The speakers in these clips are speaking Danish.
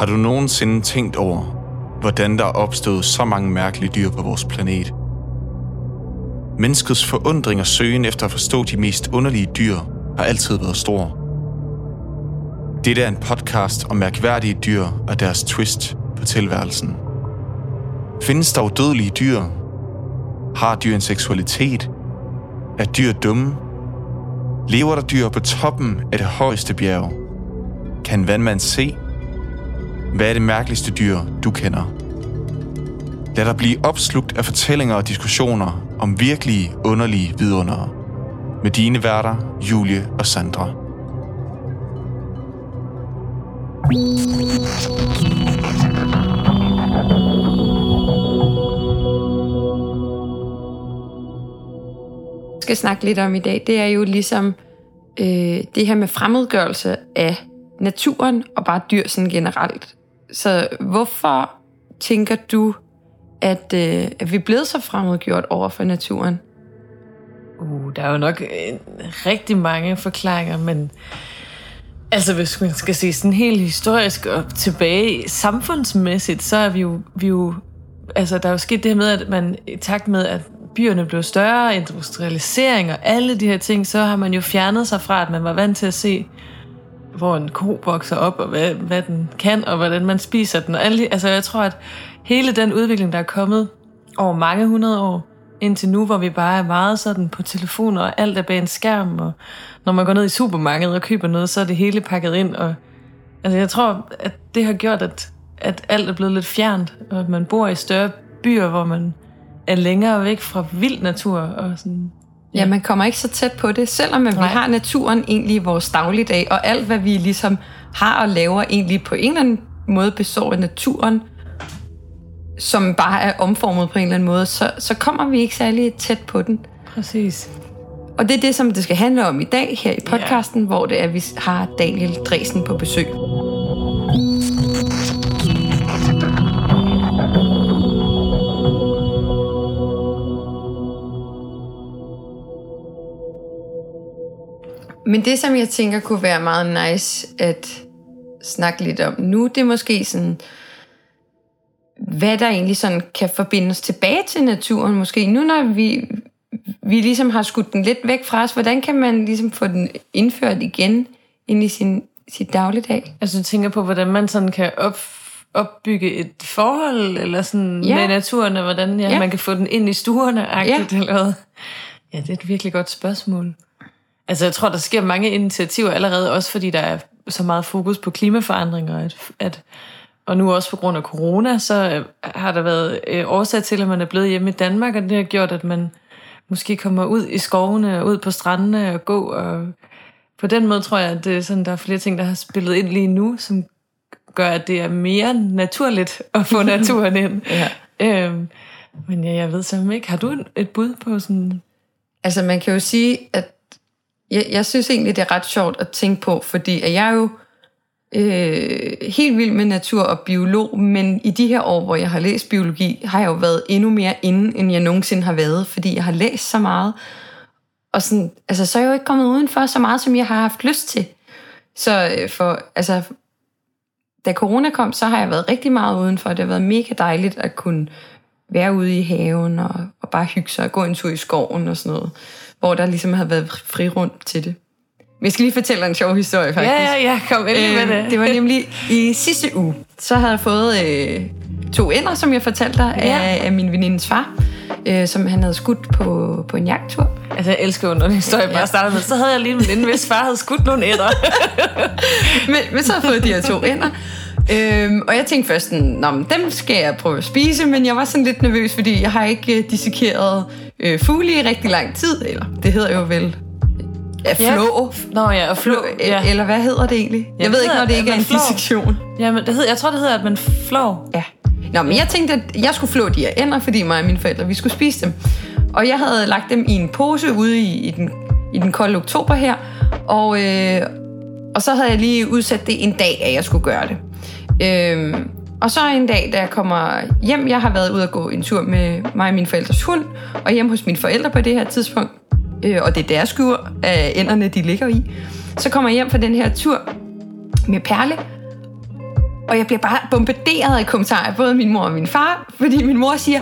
Har du nogensinde tænkt over, hvordan der er opstået så mange mærkelige dyr på vores planet? Menneskets forundring og søgen efter at forstå de mest underlige dyr har altid været stor. Dette er en podcast om mærkværdige dyr og deres twist på tilværelsen. Findes der udødelige dyr? Har dyr en seksualitet? Er dyr dumme? Lever der dyr på toppen af det højeste bjerg? Kan vandmand se? Hvad er det mærkeligste dyr, du kender? Lad dig blive opslugt af fortællinger og diskussioner om virkelige, underlige vidundere. Med dine værter, Julie og Sandra. skal snakke lidt om i dag, det er jo ligesom øh, det her med fremmedgørelse af naturen og bare dyr sådan generelt. Så hvorfor tænker du, at, øh, at vi er blevet så fremmedgjort over for naturen? Uh, der er jo nok øh, rigtig mange forklaringer, men altså hvis man skal se sådan helt historisk og tilbage samfundsmæssigt, så er vi jo, vi jo altså der er jo sket det her med, at man i takt med, at byerne blev større, industrialisering og alle de her ting, så har man jo fjernet sig fra, at man var vant til at se, hvor en ko vokser op, og hvad, hvad den kan, og hvordan man spiser den. Og alle, altså jeg tror, at hele den udvikling, der er kommet over mange hundrede år, indtil nu, hvor vi bare er meget sådan på telefoner, og alt er bag en skærm, og når man går ned i supermarkedet og køber noget, så er det hele pakket ind. Og, altså jeg tror, at det har gjort, at, at alt er blevet lidt fjernt, og at man bor i større byer, hvor man er længere væk fra vild natur. Og sådan, ja. man kommer ikke så tæt på det, selvom vi har naturen egentlig i vores dagligdag, og alt, hvad vi ligesom har og laver, egentlig på en eller anden måde består af naturen, som bare er omformet på en eller anden måde, så, så kommer vi ikke særlig tæt på den. Præcis. Og det er det, som det skal handle om i dag her i podcasten, yeah. hvor det er, at vi har Daniel Dresen på besøg. Men det, som jeg tænker kunne være meget nice at snakke lidt om nu, det er måske sådan, hvad der egentlig sådan kan forbindes tilbage til naturen måske. Nu når vi, vi ligesom har skudt den lidt væk fra os, hvordan kan man ligesom få den indført igen ind i sin, sit dagligdag? Altså du tænker på, hvordan man sådan kan op, opbygge et forhold eller sådan ja. med naturen, og hvordan ja, ja. man kan få den ind i stuerne, ja. eller hvad? Ja, det er et virkelig godt spørgsmål. Altså jeg tror, der sker mange initiativer allerede, også fordi der er så meget fokus på klimaforandringer, at, at og nu også på grund af corona, så øh, har der været øh, årsag til, at man er blevet hjemme i Danmark, og det har gjort, at man måske kommer ud i skovene og ud på strandene og gå. Og på den måde tror jeg, at det er sådan, der er flere ting, der har spillet ind lige nu, som gør, at det er mere naturligt at få naturen ind. ja. øhm, men ja, jeg ved simpelthen ikke. Har du et bud på sådan... Altså man kan jo sige, at jeg, jeg synes egentlig, det er ret sjovt at tænke på, fordi at jeg er jo øh, helt vild med natur og biolog, men i de her år, hvor jeg har læst biologi, har jeg jo været endnu mere inde, end jeg nogensinde har været, fordi jeg har læst så meget. Og sådan, altså, så er jeg jo ikke kommet udenfor så meget, som jeg har haft lyst til. Så øh, for, altså, da corona kom, så har jeg været rigtig meget udenfor. Det har været mega dejligt at kunne være ude i haven og, og bare hygge sig og gå en tur i skoven og sådan noget hvor der ligesom har været fri rundt til det. Vi skal lige fortælle en sjov historie, faktisk. Ja, ja, ja, kom endelig med det. Det var nemlig i sidste uge, så havde jeg fået øh, to ender, som jeg fortalte dig, ja. af, af min venindes far, øh, som han havde skudt på, på en jagttur. Altså, jeg elsker jo, når en historie bare starter med, så havde jeg lige en veninde, hvis far havde skudt nogle ænder. men, men så havde jeg fået de her to ender, Øhm, og jeg tænkte først, sådan, dem skal jeg prøve at spise, men jeg var sådan lidt nervøs, fordi jeg har ikke uh, dissekeret øh, fugle i rigtig lang tid, eller det hedder jo vel Ja, flå. Ja. Nå ja, og flå. Ja. Eller hvad hedder det egentlig? Jeg, jeg ved ikke, når det ikke er en flår. dissektion. Jamen, det hedder, jeg tror, det hedder, at man flår. Ja. Nå, men jeg tænkte, at jeg skulle flå de her ender, fordi mig og mine forældre, vi skulle spise dem. Og jeg havde lagt dem i en pose ude i, i, den, i den kolde oktober her. Og, øh, og så havde jeg lige udsat det en dag, at jeg skulle gøre det. Øhm, og så en dag, da jeg kommer hjem, jeg har været ude at gå en tur med mig og min forældres hund, og hjem hos mine forældre på det her tidspunkt, øh, og det er deres skur, øh, af enderne de ligger i. Så kommer jeg hjem fra den her tur med Perle, Og jeg bliver bare bombarderet af kommentarer både min mor og min far, fordi min mor siger,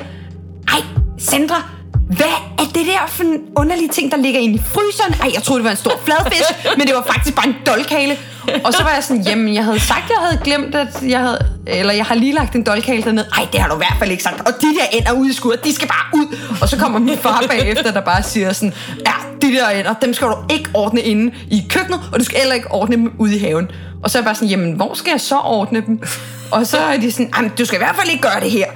ej, Sandra, hvad er det der for en underlig ting, der ligger inde i fryseren? Ej, jeg troede, det var en stor fladfisk, men det var faktisk bare en dolkale. Og så var jeg sådan, jamen, jeg havde sagt, jeg havde glemt, at jeg havde, eller jeg har lige lagt en dolkale derned. Ej, det har du i hvert fald ikke sagt. Og de der ender ude i skuret, de skal bare ud. Og så kommer min far bagefter, der bare siger sådan, ja, de der ender, dem skal du ikke ordne inde i køkkenet, og du skal heller ikke ordne dem ude i haven. Og så er jeg bare sådan, jamen, hvor skal jeg så ordne dem? Og så er de sådan, jamen, du skal i hvert fald ikke gøre det her.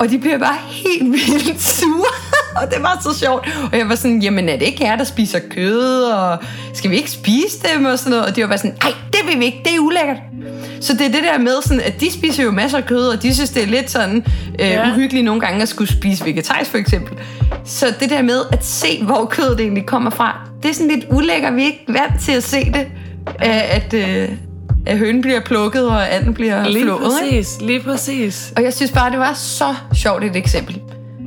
Og de bliver bare helt vildt sure. og det var så sjovt. Og jeg var sådan, jamen er det ikke her, der spiser kød? Og skal vi ikke spise dem? Og sådan noget. Og de var bare sådan, nej, det vil vi ikke. Det er ulækkert. Så det er det der med, sådan, at de spiser jo masser af kød, og de synes, det er lidt sådan øh, ja. uhyggeligt nogle gange at skulle spise vegetarisk for eksempel. Så det der med at se, hvor kødet egentlig kommer fra, det er sådan lidt ulækkert. Vi er ikke vant til at se det. At, øh, at hønen bliver plukket, og anden bliver Lige flået. Ikke? præcis, lige præcis. Og jeg synes bare, det var så sjovt et eksempel.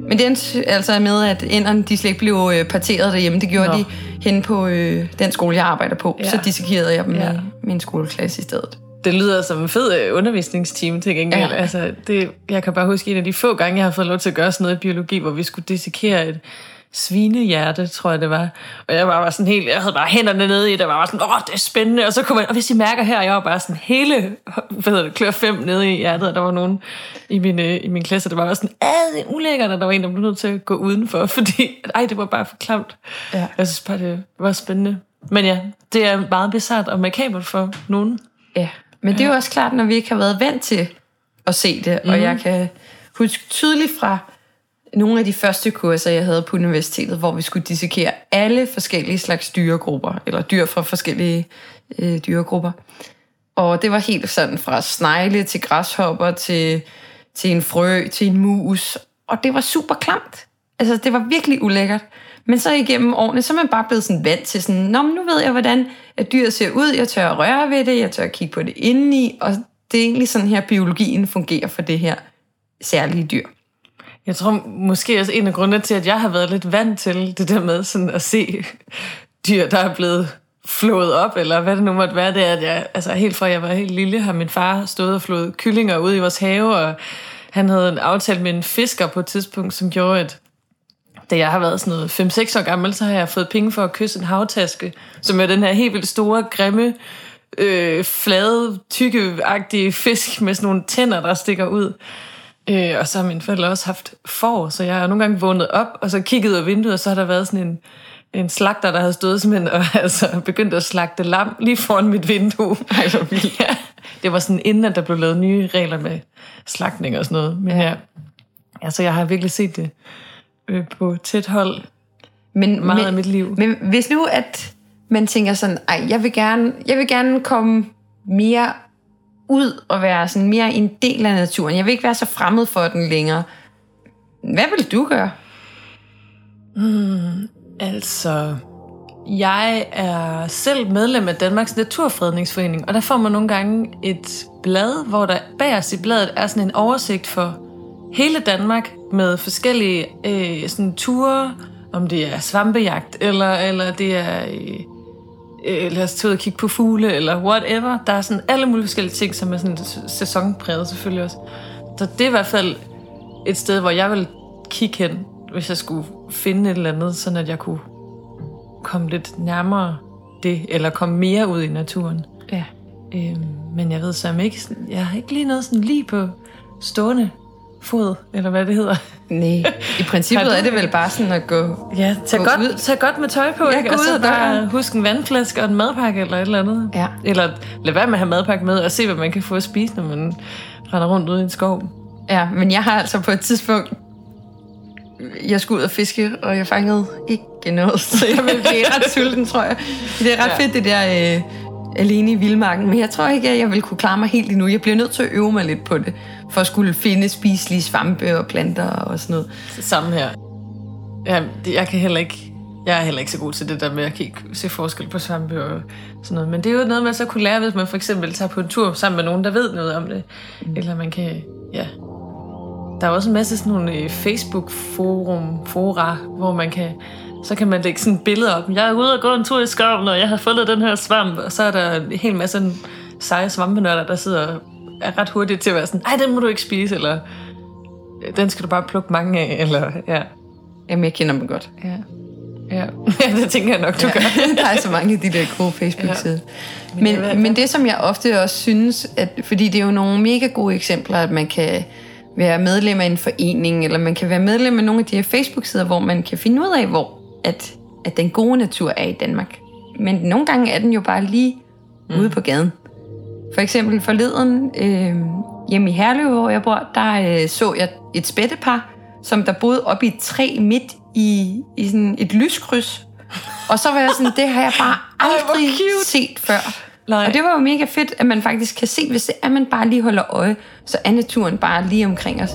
Men det endte altså med, at inderne de slet ikke blev øh, parteret derhjemme. Det gjorde Nå. de hen på øh, den skole, jeg arbejder på. Ja. Så dissekerede jeg dem Ja. i min skoleklasse i stedet. Det lyder som en fed øh, undervisningsteam til gengæld. Ja. Altså, det, jeg kan bare huske en af de få gange, jeg har fået lov til at gøre sådan noget i biologi, hvor vi skulle dissekere et svinehjerte, tror jeg det var. Og jeg var bare sådan helt, jeg havde bare hænderne nede i det, og var bare sådan, åh, det er spændende. Og så kom jeg, og hvis I mærker her, jeg var bare sådan hele, hvad hedder det, klør fem nede i hjertet, og der var nogen i min, øh, i min klasse, der var bare sådan, ah, det er ulækkert, og der var en, der blev nødt til at gå udenfor, fordi, ej, det var bare for klamt. Ja. Jeg synes bare, det var spændende. Men ja, det er meget bizart og makabert for nogen. Ja, men det er jo også klart, når vi ikke har været vant til at se det. Mm. Og jeg kan huske tydeligt fra nogle af de første kurser, jeg havde på universitetet, hvor vi skulle dissekere alle forskellige slags dyregrupper, eller dyr fra forskellige øh, dyregrupper. Og det var helt sådan fra snegle til græshopper til, til en frø til en mus. Og det var super klamt. Altså, det var virkelig ulækkert. Men så igennem årene, så er man bare blevet sådan vant til sådan, Nå, men nu ved jeg, hvordan at dyr ser ud. Jeg tør at røre ved det, jeg tør at kigge på det indeni. Og det er egentlig sådan her, biologien fungerer for det her særlige dyr. Jeg tror måske også en af grundene til, at jeg har været lidt vant til det der med sådan at se dyr, der er blevet flået op, eller hvad det nu måtte være, det er, at jeg, altså helt fra jeg var helt lille, har min far stået og flået kyllinger ude i vores have, og han havde en aftale med en fisker på et tidspunkt, som gjorde, at da jeg har været sådan noget 5-6 år gammel, så har jeg fået penge for at kysse en havtaske, som er den her helt vildt store, grimme, øh, flade, tykkeagtige fisk med sådan nogle tænder, der stikker ud. Øh, og så har mine forældre også haft får, så jeg har nogle gange vågnet op, og så kigget ud af vinduet, og så har der været sådan en, en slagter, der havde stået simpelthen og altså, begyndt at slagte lam lige foran mit vindue. Vildt. Ja, det var sådan inden, at der blev lavet nye regler med slagtning og sådan noget. Men ja, ja altså, jeg har virkelig set det øh, på tæt hold Men, meget men, af mit liv. Men hvis nu, at man tænker sådan, ej, jeg vil gerne, jeg vil gerne komme mere ud og være sådan mere en del af naturen. Jeg vil ikke være så fremmed for den længere. Hvad vil du gøre? Hmm, altså, jeg er selv medlem af Danmarks Naturfredningsforening, og der får man nogle gange et blad, hvor der bagerst i bladet er sådan en oversigt for hele Danmark med forskellige øh, sådan ture, om det er svampejagt, eller, eller det er... Øh, øh, lad os tage ud og kigge på fugle, eller whatever. Der er sådan alle mulige forskellige ting, som er sådan sæsonpræget selvfølgelig også. Så det er i hvert fald et sted, hvor jeg vil kigge hen, hvis jeg skulle finde et eller andet, sådan at jeg kunne komme lidt nærmere det, eller komme mere ud i naturen. Ja. Øhm, men jeg ved så ikke, jeg har ikke lige noget sådan lige på stående fod, eller hvad det hedder. Nej, i princippet du- er det vel bare sådan at gå... Ja, tag, Gå godt, ud. tag godt med tøj på, Ja, ikke? gå og ud så bare husk en vandflaske og en madpakke eller et eller andet. Ja. Eller lad være med at have madpakke med, og se, hvad man kan få at spise, når man render rundt ude i en skov. Ja, men jeg har altså på et tidspunkt... Jeg skulle ud og fiske, og jeg fangede ikke noget, så jeg vil blive ret sulten, tror jeg. Det er ret Ja. fedt, det der øh, alene i vildmarken, men jeg tror ikke, at jeg vil kunne klare mig helt endnu. Jeg bliver nødt til at øve mig lidt på det, for at skulle finde spiselige svampe og planter og sådan noget. Samme her. Ja, det- jeg kan heller ikke... Jeg er heller ikke så god til det der med at kigge, se forskel på svampe og sådan noget. Men det er jo noget, man så kunne lære, hvis man for eksempel tager på en tur sammen med nogen, der ved noget om det. Mm. Eller man kan... Ja. Der er også en masse sådan nogle øh, Facebook-forum, fora, hvor man kan... Så kan man lægge sådan et billede op. Jeg er ude og gå en tur i skoven, og jeg har fundet den her svamp. Og så er der en hel masse seje svampenørder, der sidder er ret hurtigt til at være sådan, nej, den må du ikke spise, eller den skal du bare plukke mange af, eller ja. Jamen, jeg kender dem godt. Ja. Ja, ja det tænker jeg nok, du ja. gør. der er så mange af de der gode Facebook-sider. Ja. Men, men det, som jeg ofte også synes, at, fordi det er jo nogle mega gode eksempler, at man kan være medlem af en forening, eller man kan være medlem af nogle af de her Facebook-sider, hvor man kan finde ud af, hvor at, at den gode natur er i Danmark. Men nogle gange er den jo bare lige mm. ude på gaden. For eksempel forleden øh, hjemme i Herlev, hvor jeg bor, der øh, så jeg et spættepar, som der boede oppe i et træ midt i, i sådan et lyskryds. Og så var jeg sådan, det har jeg bare aldrig Ej, set før. Nej. Og det var jo mega fedt, at man faktisk kan se, hvis det er, man bare lige holder øje, så er naturen bare lige omkring os.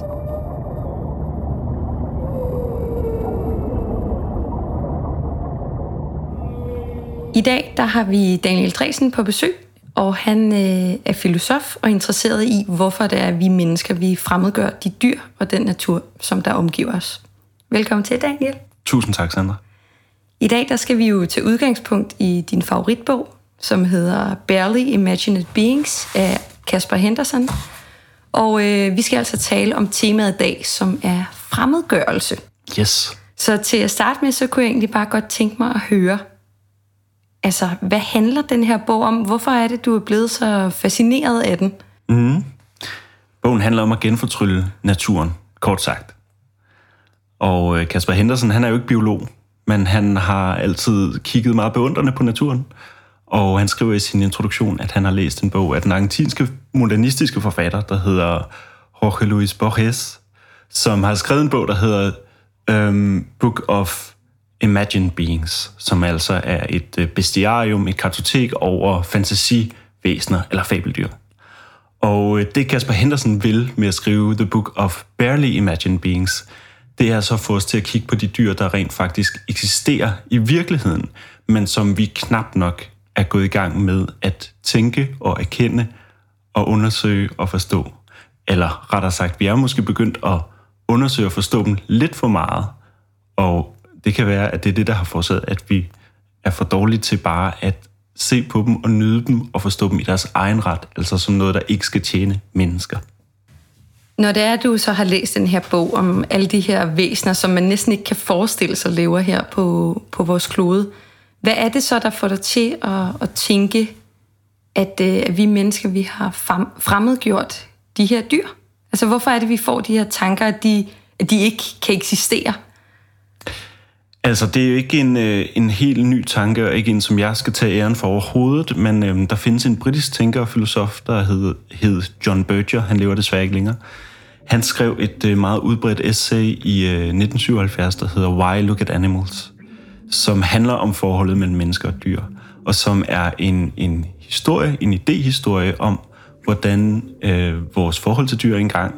I dag der har vi Daniel Dresen på besøg, og han øh, er filosof og interesseret i, hvorfor det er, at vi mennesker vi fremmedgør de dyr og den natur, som der omgiver os. Velkommen til, Daniel. Tusind tak, Sandra. I dag der skal vi jo til udgangspunkt i din favoritbog, som hedder Barely Imagined Beings af Kasper Henderson. Og øh, vi skal altså tale om temaet i dag, som er fremmedgørelse. Yes. Så til at starte med, så kunne jeg egentlig bare godt tænke mig at høre, altså, hvad handler den her bog om? Hvorfor er det, du er blevet så fascineret af den? Mm. Bogen handler om at genfortrylle naturen, kort sagt. Og øh, Kasper Henderson, han er jo ikke biolog, men han har altid kigget meget beundrende på naturen. Og han skriver i sin introduktion, at han har læst en bog af den argentinske modernistiske forfatter, der hedder Jorge Luis Borges, som har skrevet en bog, der hedder um, Book of Imagine Beings, som altså er et øh, bestiarium, et kartotek over fantasivæsener eller fabeldyr. Og øh, det Kasper Henderson vil med at skrive The Book of Barely Imagined Beings, det er så at få os til at kigge på de dyr, der rent faktisk eksisterer i virkeligheden, men som vi knap nok er gået i gang med at tænke og erkende og undersøge og forstå. Eller rettere sagt, vi er måske begyndt at undersøge og forstå dem lidt for meget, og det kan være, at det er det, der har forårsaget, at vi er for dårlige til bare at se på dem og nyde dem og forstå dem i deres egen ret, altså som noget, der ikke skal tjene mennesker. Når det er, at du så har læst den her bog om alle de her væsener, som man næsten ikke kan forestille sig lever her på, på vores klode, hvad er det så, der får dig til at, at tænke, at, øh, at vi mennesker, vi har fremmedgjort de her dyr? Altså, hvorfor er det, vi får de her tanker, at de, at de ikke kan eksistere? Altså, det er jo ikke en, øh, en helt ny tanke, og ikke en, som jeg skal tage æren for overhovedet, men øh, der findes en britisk tænker og filosof, der hed, hed John Berger. Han lever desværre ikke længere. Han skrev et øh, meget udbredt essay i øh, 1977, der hedder Why Look at Animals, som handler om forholdet mellem mennesker og dyr, og som er en, en historie, en idehistorie om, hvordan øh, vores forhold til dyr engang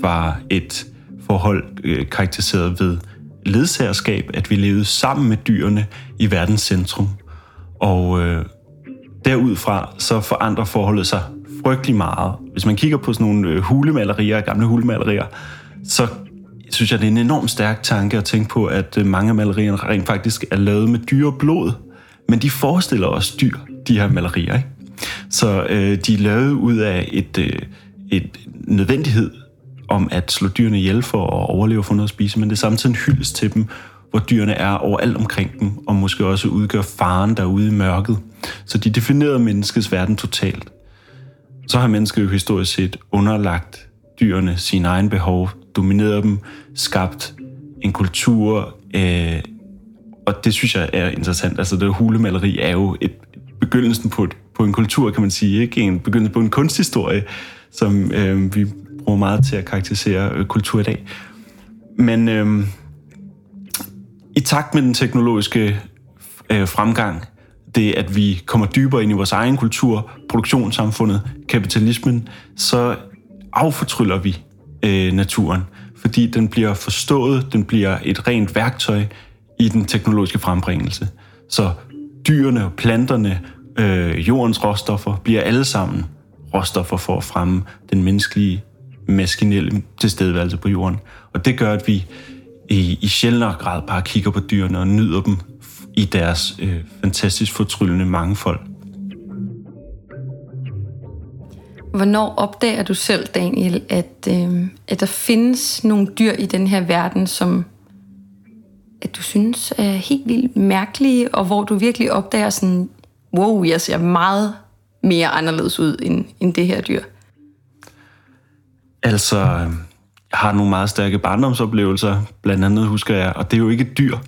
var et forhold øh, karakteriseret ved ledsagerskab, at vi levede sammen med dyrene i verdens centrum. Og øh, derudfra så forandrer forholdet sig frygtelig meget. Hvis man kigger på sådan nogle øh, hulemalerier, gamle hulemalerier, så synes jeg, det er en enormt stærk tanke at tænke på, at øh, mange af malerierne rent faktisk er lavet med dyreblod. Men de forestiller os dyr, de her malerier. Ikke? Så øh, de er lavet ud af et, øh, et nødvendighed om at slå dyrene ihjel for at overleve for noget at spise, men det er samtidig en hyldest til dem, hvor dyrene er overalt omkring dem, og måske også udgør faren derude i mørket. Så de definerede menneskets verden totalt. Så har mennesket jo historisk set underlagt dyrene sine egen behov, domineret dem, skabt en kultur, øh, og det synes jeg er interessant. Altså det hulemaleri er jo et begyndelsen på, et, på en kultur, kan man sige, ikke en begyndelse på en kunsthistorie, som øh, vi bruger meget til at karakterisere øh, kultur i dag. Men øh, i takt med den teknologiske øh, fremgang, det at vi kommer dybere ind i vores egen kultur, produktionssamfundet, kapitalismen, så affortryller vi øh, naturen, fordi den bliver forstået, den bliver et rent værktøj i den teknologiske frembringelse. Så dyrene og planterne, øh, jordens råstoffer, bliver alle sammen råstoffer for at fremme den menneskelige maskinelle tilstedeværelse på jorden. Og det gør, at vi i, i sjældnere grad bare kigger på dyrene og nyder dem i deres øh, fantastisk fortryllende mangefold. Hvornår opdager du selv, Daniel, at, øh, at der findes nogle dyr i den her verden, som at du synes er helt vildt mærkelige, og hvor du virkelig opdager sådan, wow, jeg ser meget mere anderledes ud end, end det her dyr? Altså, øhm, jeg har nogle meget stærke barndomsoplevelser, blandt andet husker jeg, og det er jo ikke et dyr,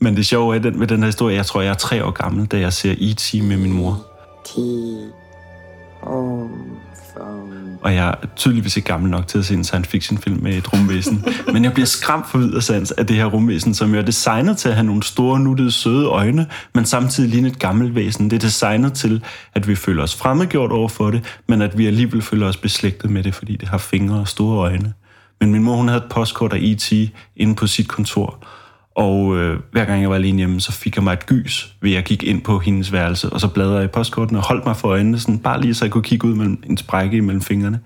men det sjove er den, med den her historie, jeg tror, jeg er tre år gammel, da jeg ser E.T. med min mor. Og jeg er tydeligvis ikke gammel nok til at se en science fiction film med et rumvæsen. Men jeg bliver skræmt for videre sans af det her rumvæsen, som jo er designet til at have nogle store, nuttede, søde øjne, men samtidig ligner et gammelt væsen. Det er designet til, at vi føler os fremmedgjort over for det, men at vi alligevel føler os beslægtet med det, fordi det har fingre og store øjne. Men min mor, hun havde et postkort af E.T. inde på sit kontor, og øh, hver gang jeg var alene hjemme, så fik jeg mig et gys, ved at jeg gik ind på hendes værelse, og så bladrede jeg i postkortene og holdt mig for øjnene, sådan, bare lige så jeg kunne kigge ud mellem en sprække imellem fingrene.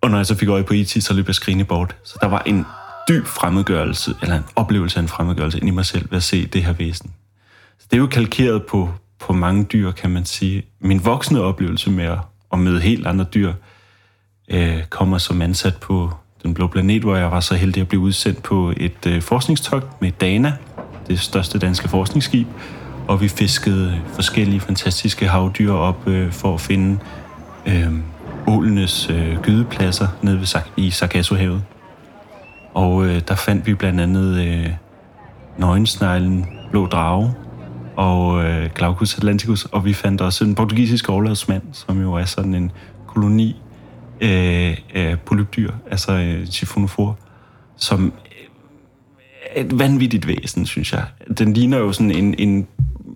Og når jeg så fik øje på IT, så løb jeg skrine bort. Så der var en dyb fremmedgørelse, eller en oplevelse af en fremmedgørelse ind i mig selv ved at se det her væsen. Så det er jo kalkeret på, på mange dyr, kan man sige. Min voksne oplevelse med at, møde helt andre dyr, øh, kommer som ansat på den blå planet, hvor jeg var så heldig at blive udsendt på et øh, forskningstogt med Dana, det største danske forskningsskib, og vi fiskede forskellige fantastiske havdyr op øh, for at finde øh, ålenes øh, gydepladser nede ved, i Sargassohavet. Og øh, der fandt vi blandt andet øh, nøgensneglen, blå drage og øh, Glaucus atlanticus, og vi fandt også en portugisisk overladsmand, som jo er sådan en koloni øh, af polypdyr, altså øh, chiffonofor, som øh, er et vanvittigt væsen, synes jeg. Den ligner jo sådan en, en,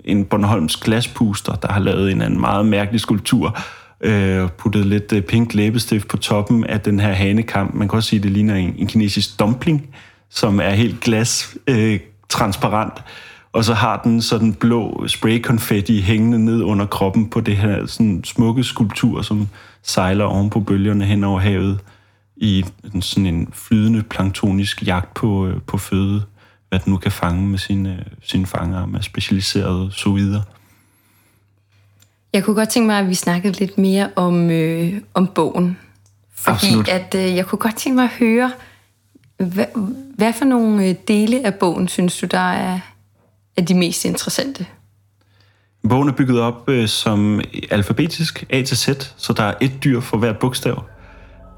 en Bornholms glaspuster, der har lavet en anden meget mærkelig skulptur, øh, puttet lidt øh, pink læbestift på toppen af den her hanekamp. Man kan også sige, at det ligner en, en kinesisk dumpling, som er helt glas øh, transparent og så har den sådan blå spraykonfetti hængende ned under kroppen på det her sådan smukke skulptur, som sejler oven på bølgerne hen over havet i sådan en flydende planktonisk jagt på, øh, på føde, hvad den nu kan fange med sine, sine fanger med specialiserede soider. Jeg kunne godt tænke mig, at vi snakkede lidt mere om, øh, om bogen. Fordi Absolut. at, øh, jeg kunne godt tænke mig at høre, hvad, hvad for nogle øh, dele af bogen synes du, der er, er de mest interessante? Bogen er bygget op øh, som alfabetisk A til Z, så der er et dyr for hvert bogstav.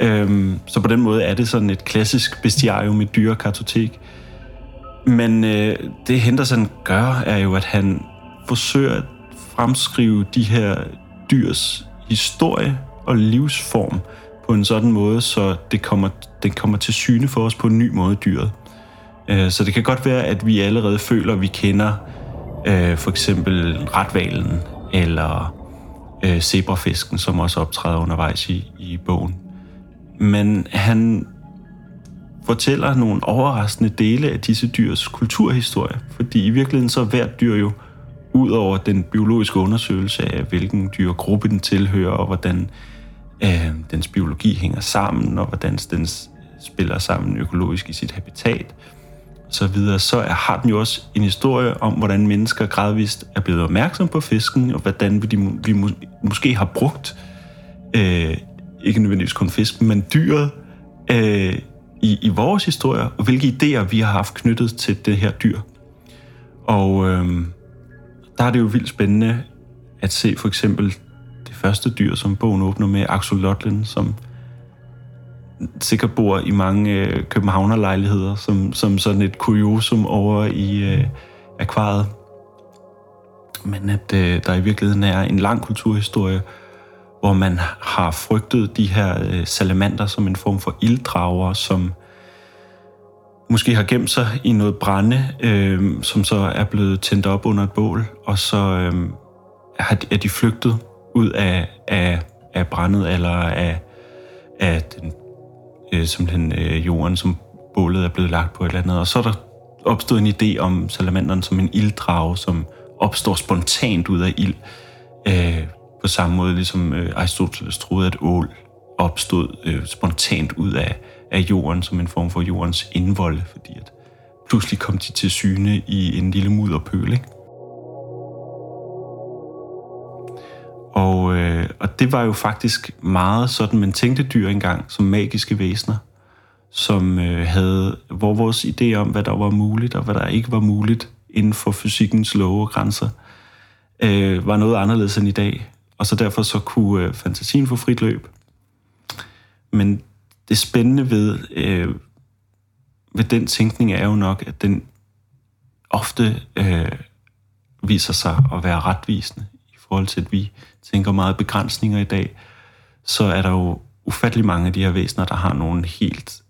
Øhm, så på den måde er det sådan et klassisk bestiarium i dyrekartotek. Men øh, det Henderson gør, er jo, at han forsøger at fremskrive de her dyrs historie og livsform på en sådan måde, så det kommer, det kommer til syne for os på en ny måde, dyret. Øh, så det kan godt være, at vi allerede føler, at vi kender øh, for eksempel retvalen eller øh, zebrafisken, som også optræder undervejs i, i bogen. Men han fortæller nogle overraskende dele af disse dyrs kulturhistorie, fordi i virkeligheden så er hvert dyr jo ud over den biologiske undersøgelse af, hvilken dyrgruppe den tilhører, og hvordan øh, dens biologi hænger sammen, og hvordan den spiller sammen økologisk i sit habitat, så videre, så har den jo også en historie om, hvordan mennesker gradvist er blevet opmærksom på fisken, og hvordan vi, de, vi måske har brugt, øh, ikke nødvendigvis kun fisken, men dyret øh, i, i vores historie, og hvilke idéer vi har haft knyttet til det her dyr. Og øh, der er det jo vildt spændende at se for eksempel det første dyr, som bogen åbner med, Axolotlen, som sikkert bor i mange øh, københavnerlejligheder, som, som sådan et kuriosum over i øh, akvariet. Men at øh, der i virkeligheden er en lang kulturhistorie, hvor man har frygtet de her øh, salamander som en form for ilddrager, som måske har gemt sig i noget brænde, øh, som så er blevet tændt op under et bål, og så øh, er de flygtet ud af, af, af brændet eller af, af den øh, simpelthen øh, jorden, som bålet er blevet lagt på et eller andet. Og så er der opstået en idé om salamanderen som en ilddrage, som opstår spontant ud af ild. Øh, på samme måde ligesom øh, Aristoteles troede, at ål opstod øh, spontant ud af, af jorden som en form for jordens indvolde, fordi at pludselig kom de til syne i en lille mudderpøl. Ikke? Og, øh, og det var jo faktisk meget sådan, man tænkte dyr engang, som magiske væsener, som øh, havde, hvor vores idé om, hvad der var muligt og hvad der ikke var muligt inden for fysikkens love og grænser, øh, var noget anderledes end i dag. Og så derfor så kunne øh, fantasien få frit løb. Men det spændende ved, øh, ved den tænkning er jo nok, at den ofte øh, viser sig at være retvisende i forhold til, at vi tænker meget begrænsninger i dag, så er der jo ufattelig mange af de her væsener, der har nogle helt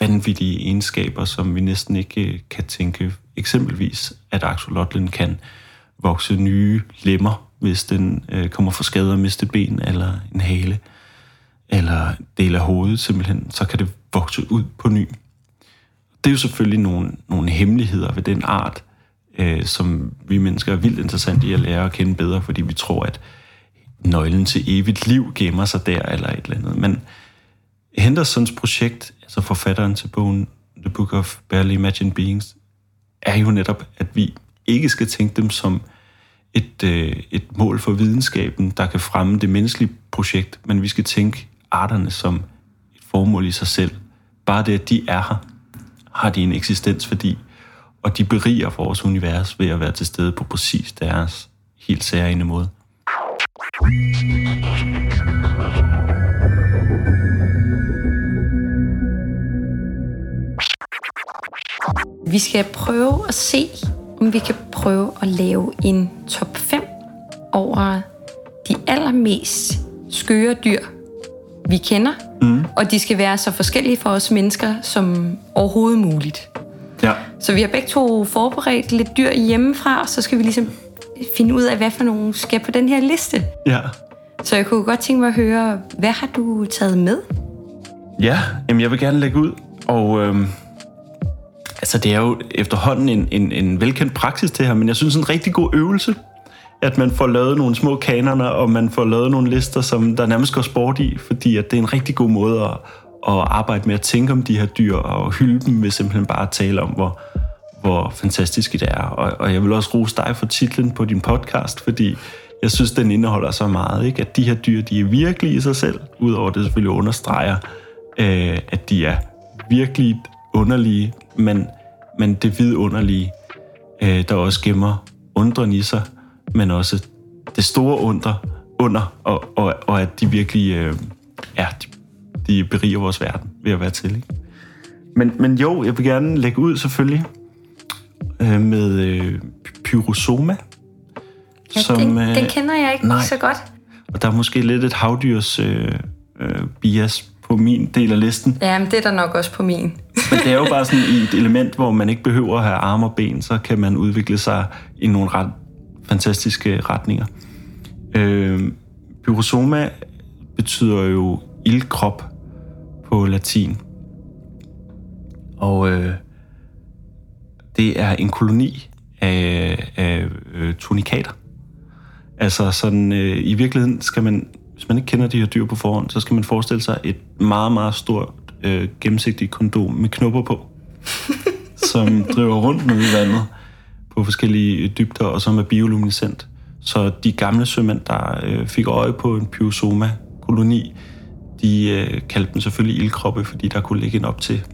vanvittige egenskaber, som vi næsten ikke øh, kan tænke. Eksempelvis, at axolotlen kan vokse nye lemmer, hvis den øh, kommer for skade og miste ben eller en hale, eller del af hovedet simpelthen, så kan det vokse ud på ny. Det er jo selvfølgelig nogle, nogle hemmeligheder ved den art, øh, som vi mennesker er vildt interessant i at lære at kende bedre, fordi vi tror, at nøglen til evigt liv gemmer sig der, eller et eller andet. Men Hendersons projekt, altså forfatteren til bogen The Book of Barely Imagined Beings, er jo netop, at vi ikke skal tænke dem som et, øh, et mål for videnskaben, der kan fremme det menneskelige projekt, men vi skal tænke arterne som et formål i sig selv. Bare det, at de er her, har de en eksistensværdi, og de beriger vores univers ved at være til stede på præcis deres helt særlige måde. Vi skal prøve at se, om vi kan prøve at lave en top 5 over de allermest skøre dyr, vi kender. Mm. Og de skal være så forskellige for os mennesker som overhovedet muligt. Ja. Så vi har begge to forberedt lidt dyr hjemmefra, så skal vi ligesom finde ud af, hvad for nogle skal på den her liste. Ja. Så jeg kunne godt tænke mig at høre, hvad har du taget med? Ja, jamen jeg vil gerne lægge ud, og øhm, altså det er jo efterhånden en, en, en velkendt praksis det her, men jeg synes en rigtig god øvelse, at man får lavet nogle små kanoner, og man får lavet nogle lister, som der nærmest går sport i, fordi at det er en rigtig god måde at, at arbejde med at tænke om de her dyr, og hylde dem ved simpelthen bare at tale om, hvor, hvor fantastisk det er. Og, og jeg vil også rose dig for titlen på din podcast, fordi jeg synes, den indeholder så meget, ikke? at de her dyr, de er virkelig i sig selv, udover det selvfølgelig understreger, øh, at de er virkelig underlige, men, men det vidunderlige, øh, der også gemmer undren i sig, men også det store under, under og, og, og at de virkelig øh, er, de, de beriger vores verden ved at være til. Ikke? Men, men jo, jeg vil gerne lægge ud selvfølgelig øh, med øh, Pyrosoma. Ja, som, den, øh, den kender jeg ikke nej. så godt. Og der er måske lidt et havdyrs øh, øh, bias på min del af listen. Ja, men det er der nok også på min. men det er jo bare sådan et element, hvor man ikke behøver at have arme og ben, så kan man udvikle sig i nogle ret fantastiske retninger. Øh, pyrosoma betyder jo ildkrop på latin. Og øh, det er en koloni af, af øh, tunikater. Altså sådan, øh, i virkeligheden skal man, hvis man ikke kender de her dyr på forhånd, så skal man forestille sig et meget, meget stort øh, gennemsigtigt kondom med knopper på, som driver rundt nede i vandet på forskellige dybder, og som er bioluminescent. Så de gamle sømænd, der øh, fik øje på en pyosoma-koloni, de øh, kaldte dem selvfølgelig ildkroppe, fordi der kunne ligge en op til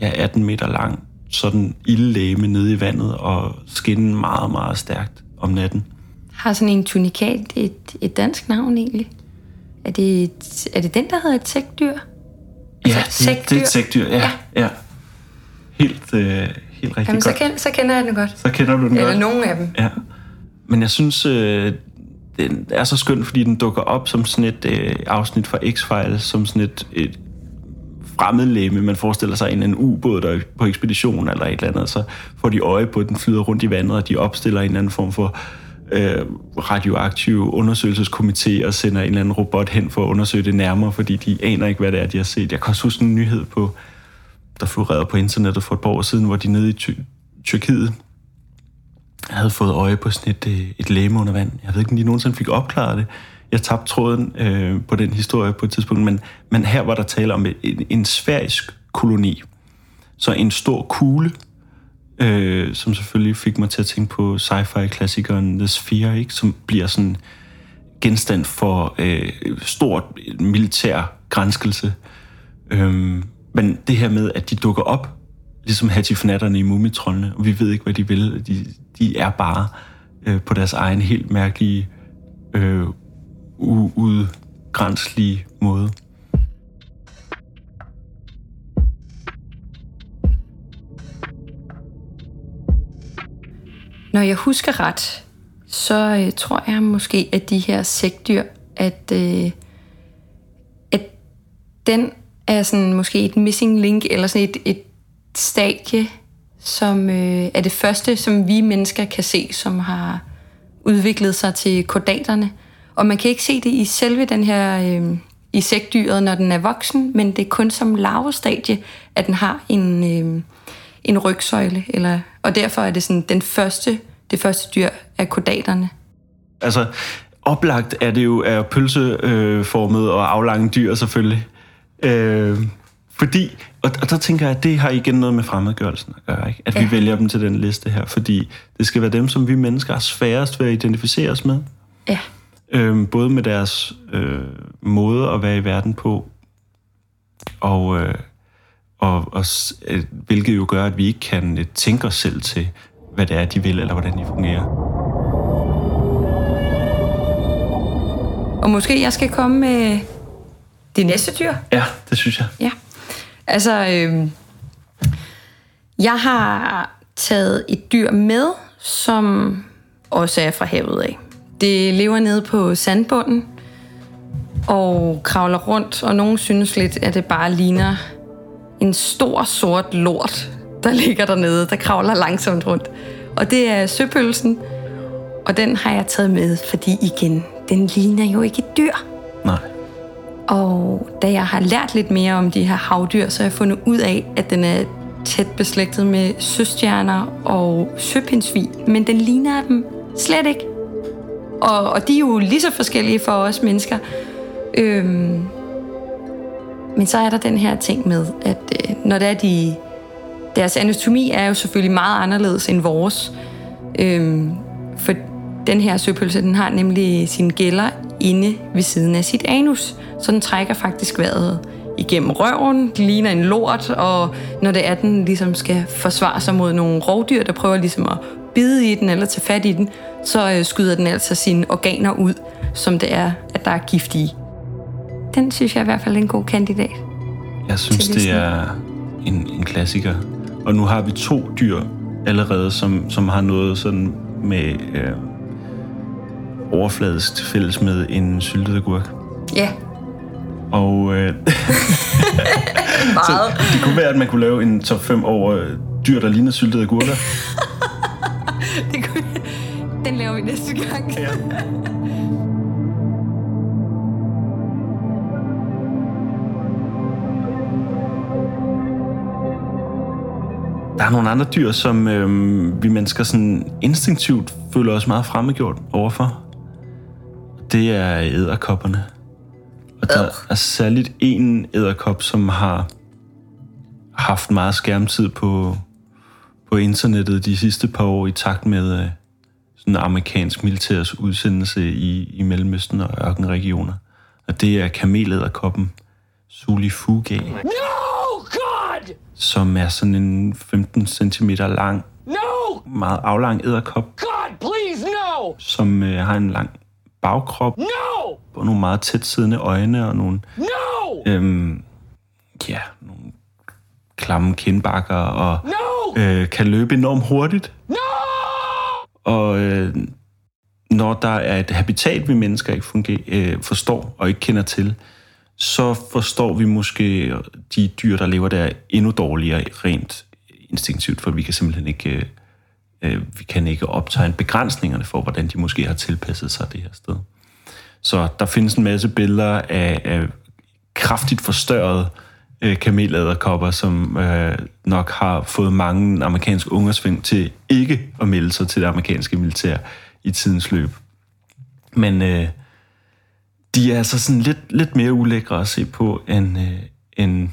ja, 18 meter lang sådan ildlæme nede i vandet og skinne meget, meget stærkt om natten. Har sådan en tunikat et, et dansk navn egentlig? Er det, et, er det den, der hedder et sækdyr? Ja, altså, det, det er et sækdyr, ja. ja. ja. Helt, øh, helt rigtig Jamen, godt. Så, kend, så kender jeg den godt. Så kender du den Eller godt. Eller nogen af dem. Ja. Men jeg synes, øh, den er så skøn, fordi den dukker op som sådan et øh, afsnit fra X-Files, som sådan et, et fremmedlæme. Man forestiller sig en, en ubåd, der er på ekspedition eller et eller andet, så får de øje på, at den flyder rundt i vandet, og de opstiller en eller anden form for øh, radioaktiv undersøgelseskomité og sender en eller anden robot hen for at undersøge det nærmere, fordi de aner ikke, hvad det er, de har set. Jeg kan også huske en nyhed på, der florerede på internettet for et par år siden, hvor de nede i Ty- Tyrkiet havde fået øje på sådan et, øh, et læme under vand. Jeg ved ikke, om de nogensinde fik opklaret det. Jeg tabte tråden øh, på den historie på et tidspunkt, men, men her var der tale om en, en sfærisk koloni. Så en stor kugle, øh, som selvfølgelig fik mig til at tænke på sci-fi-klassikeren The Sphere, ikke? som bliver sådan genstand for øh, stort militær grænskelse. Øhm, men det her med, at de dukker op, ligesom hatifnatterne i mumitrollene, og vi ved ikke, hvad de vil. De, de er bare øh, på deres egen helt mærkelige, øh, uudgrænselige måde. Når jeg husker ret, så øh, tror jeg måske, at de her sækdyr, at, øh, at den er sådan måske et missing link, eller sådan et, et stadie, som øh, er det første, som vi mennesker kan se, som har udviklet sig til kordaterne. Og man kan ikke se det i selve den her øh, i sækdyret, når den er voksen, men det er kun som larvestadie, at den har en, øh, en rygsøjle. Eller, og derfor er det sådan den første, det første dyr af kodaterne. Altså, oplagt er det jo af pølseformet øh, og aflange dyr selvfølgelig. Øh, fordi, og, og der tænker jeg, at det har igen noget med fremmedgørelsen at gøre, ikke? at ja. vi vælger dem til den liste her, fordi det skal være dem, som vi mennesker er sværest ved at identificere os med. Ja. Øhm, både med deres øh, måde at være i verden på, og, øh, og, og øh, hvilket jo gør, at vi ikke kan øh, tænke os selv til, hvad det er, de vil, eller hvordan de fungerer. Og måske jeg skal komme med det næste dyr. Ja, det synes jeg. Ja. Altså, øh, jeg har taget et dyr med, som også er fra havet af. Det lever nede på sandbunden og kravler rundt, og nogen synes lidt, at det bare ligner en stor sort lort, der ligger dernede, der kravler langsomt rundt. Og det er søpølsen, og den har jeg taget med, fordi igen, den ligner jo ikke et dyr. Nej. Og da jeg har lært lidt mere om de her havdyr, så har jeg fundet ud af, at den er tæt beslægtet med søstjerner og søpindsvin, men den ligner dem slet ikke. Og, og de er jo lige så forskellige for os mennesker. Øhm, men så er der den her ting med, at øh, når det er de... Deres anatomi er jo selvfølgelig meget anderledes end vores. Øhm, for den her søpølse, den har nemlig sine gælder inde ved siden af sit anus. Så den trækker faktisk vejret igennem røven, det ligner en lort, og når det er, den ligesom skal forsvare sig mod nogle rovdyr, der prøver ligesom at bide i den eller tage fat i den, så øh, skyder den altså sine organer ud, som det er, at der er gift i. Den synes jeg i hvert fald er en god kandidat. Jeg synes, det er en, en klassiker. Og nu har vi to dyr allerede, som, som har noget sådan med øh, overfladisk fælles med en syltet agurk. Ja. Og øh, så det kunne være, at man kunne lave en top 5 over dyr, der ligner syltede agurker. det kunne, den laver vi næste gang. Ja. Der er nogle andre dyr, som øh, vi mennesker sådan instinktivt føler os meget fremmedgjort overfor. Det er æderkopperne. Og der er særligt en æderkop, som har haft meget skærmtid på, på internettet de sidste par år i takt med øh, sådan amerikansk militærs udsendelse i, i Mellemøsten og ørkenregioner. Og det er kamelæderkoppen Suli Fugae. No, God! Som er sådan en 15 cm lang, no! meget aflang æderkop. God, please, no! Som øh, har en lang bagkrop. No! Og nogle meget tæt siddende øjne og nogle... No! Øhm, ja, nogle klamme kindbakker og no! øh, kan løbe enormt hurtigt. No! Og øh, når der er et habitat, vi mennesker ikke fungerer, øh, forstår og ikke kender til, så forstår vi måske de dyr, der lever der endnu dårligere rent instinktivt, for vi kan simpelthen ikke, øh, øh vi kan ikke optegne begrænsningerne for, hvordan de måske har tilpasset sig det her sted. Så der findes en masse billeder af, af kraftigt forstørrede øh, kamelæderkopper, som øh, nok har fået mange amerikanske ungersving til ikke at melde sig til det amerikanske militær i tidens løb. Men øh, de er altså sådan lidt, lidt mere ulækre at se på end, øh, end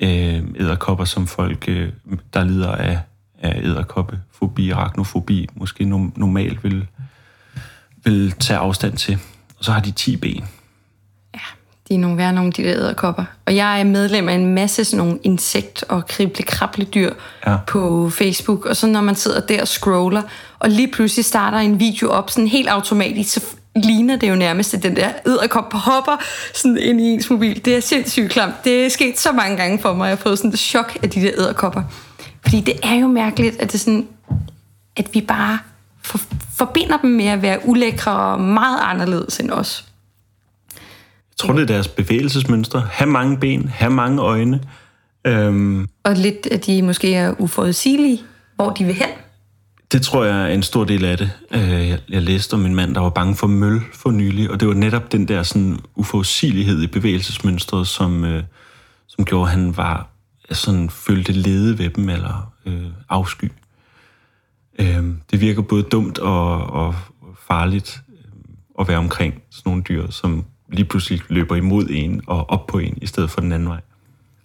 øh, æderkopper, som folk, øh, der lider af, af æderkoppefobi, arachnofobi, måske no, normalt vil vil tage afstand til. Og så har de 10 ben. De er nogle værre nogle, de der æderkopper. Og jeg er medlem af en masse sådan nogle insekt- og krible dyr Ja. på Facebook. Og så når man sidder der og scroller, og lige pludselig starter en video op sådan helt automatisk, så ligner det jo nærmest, at den der æderkop hopper sådan ind i ens mobil. Det er sindssygt klamt. Det er sket så mange gange for mig. Jeg har fået sådan et chok af de der æderkopper. Fordi det er jo mærkeligt, at det sådan, at vi bare for, forbinder dem med at være ulækre og meget anderledes end os. Jeg tror, det er deres bevægelsesmønstre. Ha' mange ben, have mange øjne. Øhm, Og lidt, at de måske er uforudsigelige, hvor de vil hen. det tror jeg er en stor del af det. Øh, Jeg, jeg læste om en mand, der var bange for møl for nylig, og det var netop den der sådan, uforudsigelighed i bevægelsesmønstret, som, øh, som gjorde, at han var sådan, følte lede ved dem, eller øh, afsky. Øh, det virker både dumt og, og farligt øh, at være omkring sådan nogle dyr, som lige pludselig løber imod en og op på en, i stedet for den anden vej.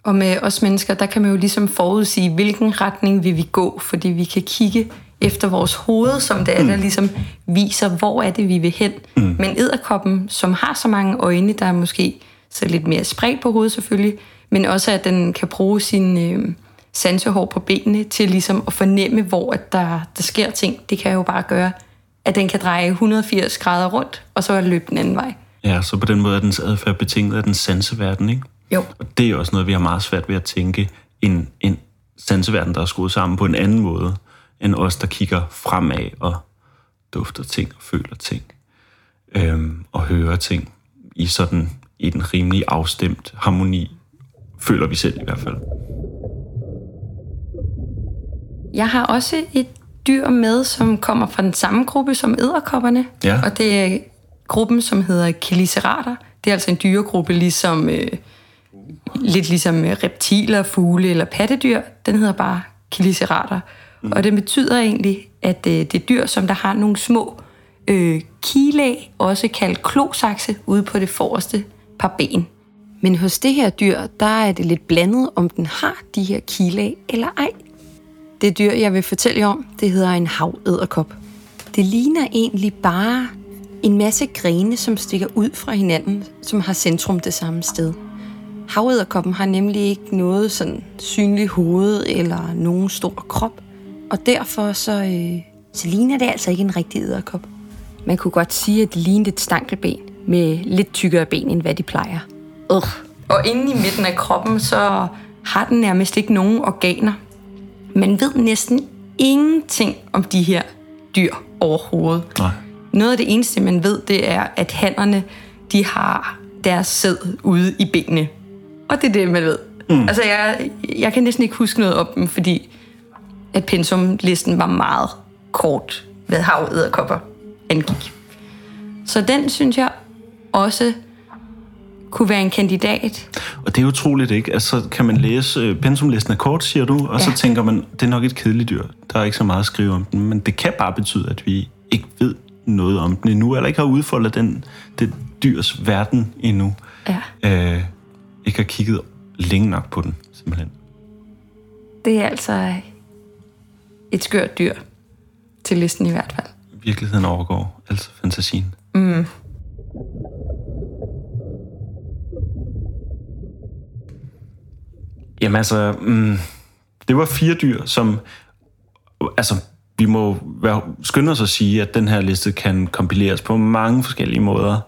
Og med os mennesker, der kan man jo ligesom forudsige, hvilken retning vil vi gå, fordi vi kan kigge efter vores hoved, som det er, der ligesom viser, hvor er det, vi vil hen. Mm. Men æderkoppen, som har så mange øjne, der er måske så lidt mere spredt på hovedet selvfølgelig, men også at den kan bruge sin øh, sansehår på benene til ligesom at fornemme, hvor at der, der sker ting. Det kan jo bare gøre, at den kan dreje 180 grader rundt, og så løbe den anden vej. Ja, så på den måde er dens adfærd betinget af den sanseverden, ikke? Jo. Og det er også noget, vi har meget svært ved at tænke. En, en sanseverden, der er skruet sammen på en anden måde, end os, der kigger fremad og dufter ting og føler ting. Øhm, og hører ting i sådan i den rimelig afstemt harmoni, føler vi selv i hvert fald. Jeg har også et dyr med, som kommer fra den samme gruppe som æderkopperne. Ja. Og det er gruppen, som hedder Chelicerater. Det er altså en dyregruppe, ligesom, øh, lidt ligesom øh, reptiler, fugle eller pattedyr. Den hedder bare Chelicerater. Mm. Og det betyder egentlig, at øh, det er dyr, som der har nogle små øh, kilag, også kaldt klosakse, ude på det forreste par ben. Men hos det her dyr, der er det lidt blandet, om den har de her kilag eller ej. Det dyr, jeg vil fortælle jer om, det hedder en havæderkop. Det ligner egentlig bare en masse grene, som stikker ud fra hinanden, som har centrum det samme sted. Havæderkoppen har nemlig ikke noget sådan synligt hoved eller nogen stor krop, og derfor så, øh, så ligner det altså ikke en rigtig æderkop. Man kunne godt sige, at det lignede et stankelben med lidt tykkere ben, end hvad de plejer. Ugh. Og inde i midten af kroppen, så har den nærmest ikke nogen organer. Man ved næsten ingenting om de her dyr overhovedet. Nej. Noget af det eneste, man ved, det er, at hannerne, de har deres sæd ude i benene. Og det er det, man ved. Mm. Altså, jeg, jeg kan næsten ikke huske noget om dem, fordi at pensumlisten var meget kort, hvad havæderkopper angik. Så den synes jeg også kunne være en kandidat. Og det er utroligt, ikke? Altså, kan man læse øh, pensumlisten er kort, siger du, og ja. så tænker man, det er nok et kedeligt dyr. Der er ikke så meget at skrive om den, men det kan bare betyde, at vi ikke ved noget om den endnu, eller ikke har udfoldet den, det dyrs verden endnu. Ja. Øh, ikke har kigget længe nok på den, simpelthen. Det er altså et skørt dyr. Til listen i hvert fald. Virkeligheden overgår altså fantasien. Jamen altså, mm, det var fire dyr, som... Altså, vi må være, skynde os at sige, at den her liste kan kompileres på mange forskellige måder.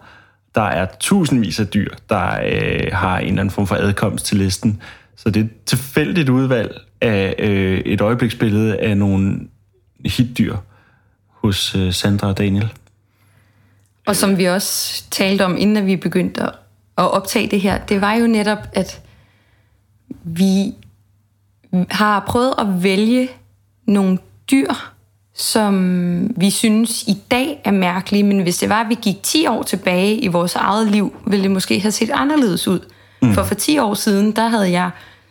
Der er tusindvis af dyr, der øh, har en eller anden form for adkomst til listen. Så det er et tilfældigt udvalg af øh, et øjebliksbillede af nogle hitdyr hos øh, Sandra og Daniel. Og som vi også talte om, inden vi begyndte at optage det her, det var jo netop, at vi har prøvet at vælge nogle dyr, som vi synes i dag er mærkelige, men hvis det var, at vi gik 10 år tilbage i vores eget liv, ville det måske have set anderledes ud. Mm. For for 10 år siden, der havde jeg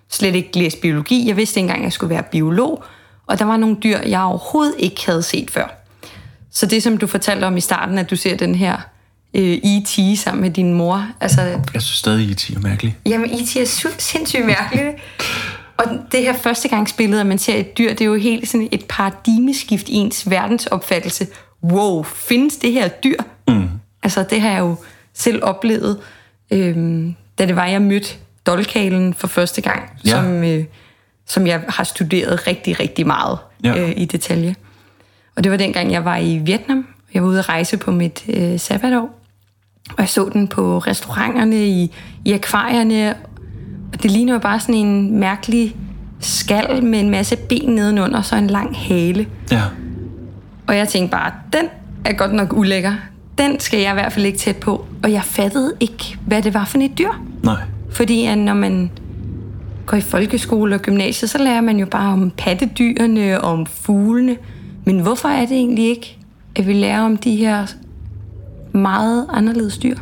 slet ikke læst biologi. Jeg vidste ikke engang, at jeg skulle være biolog. Og der var nogle dyr, jeg overhovedet ikke havde set før. Så det, som du fortalte om i starten, at du ser den her øh, E.T. sammen med din mor, altså Jeg synes stadig, I er mærkelig. Jamen, E.T. er sy- sindssygt mærkeligt. Og det her førstegangsbillede, at man ser et dyr, det er jo helt sådan et paradigmeskift i ens verdensopfattelse. Wow, findes det her dyr? Altså det har jeg jo selv oplevet, øhm, da det var, jeg mødte dolkalen for første gang, Ja. som, øh, som jeg har studeret rigtig, rigtig meget Ja. øh, i detalje. Og det var dengang, jeg var i Vietnam. Jeg var ude at rejse på mit øh, sabbatår. Og jeg så den på restauranterne, i, i akvarierne. Og det ligner jo bare sådan en mærkelig skal med en masse ben nedenunder, så en lang hale. Ja. Og jeg tænkte bare, den er godt nok ulækker. Den skal jeg i hvert fald ikke tæt på. Og jeg fattede ikke, hvad det var for et dyr. Nej. Fordi at når man går i folkeskole og gymnasiet, så lærer man jo bare om pattedyrene og om fuglene. Men hvorfor er det egentlig ikke, at vi lærer om de her meget anderledes dyr?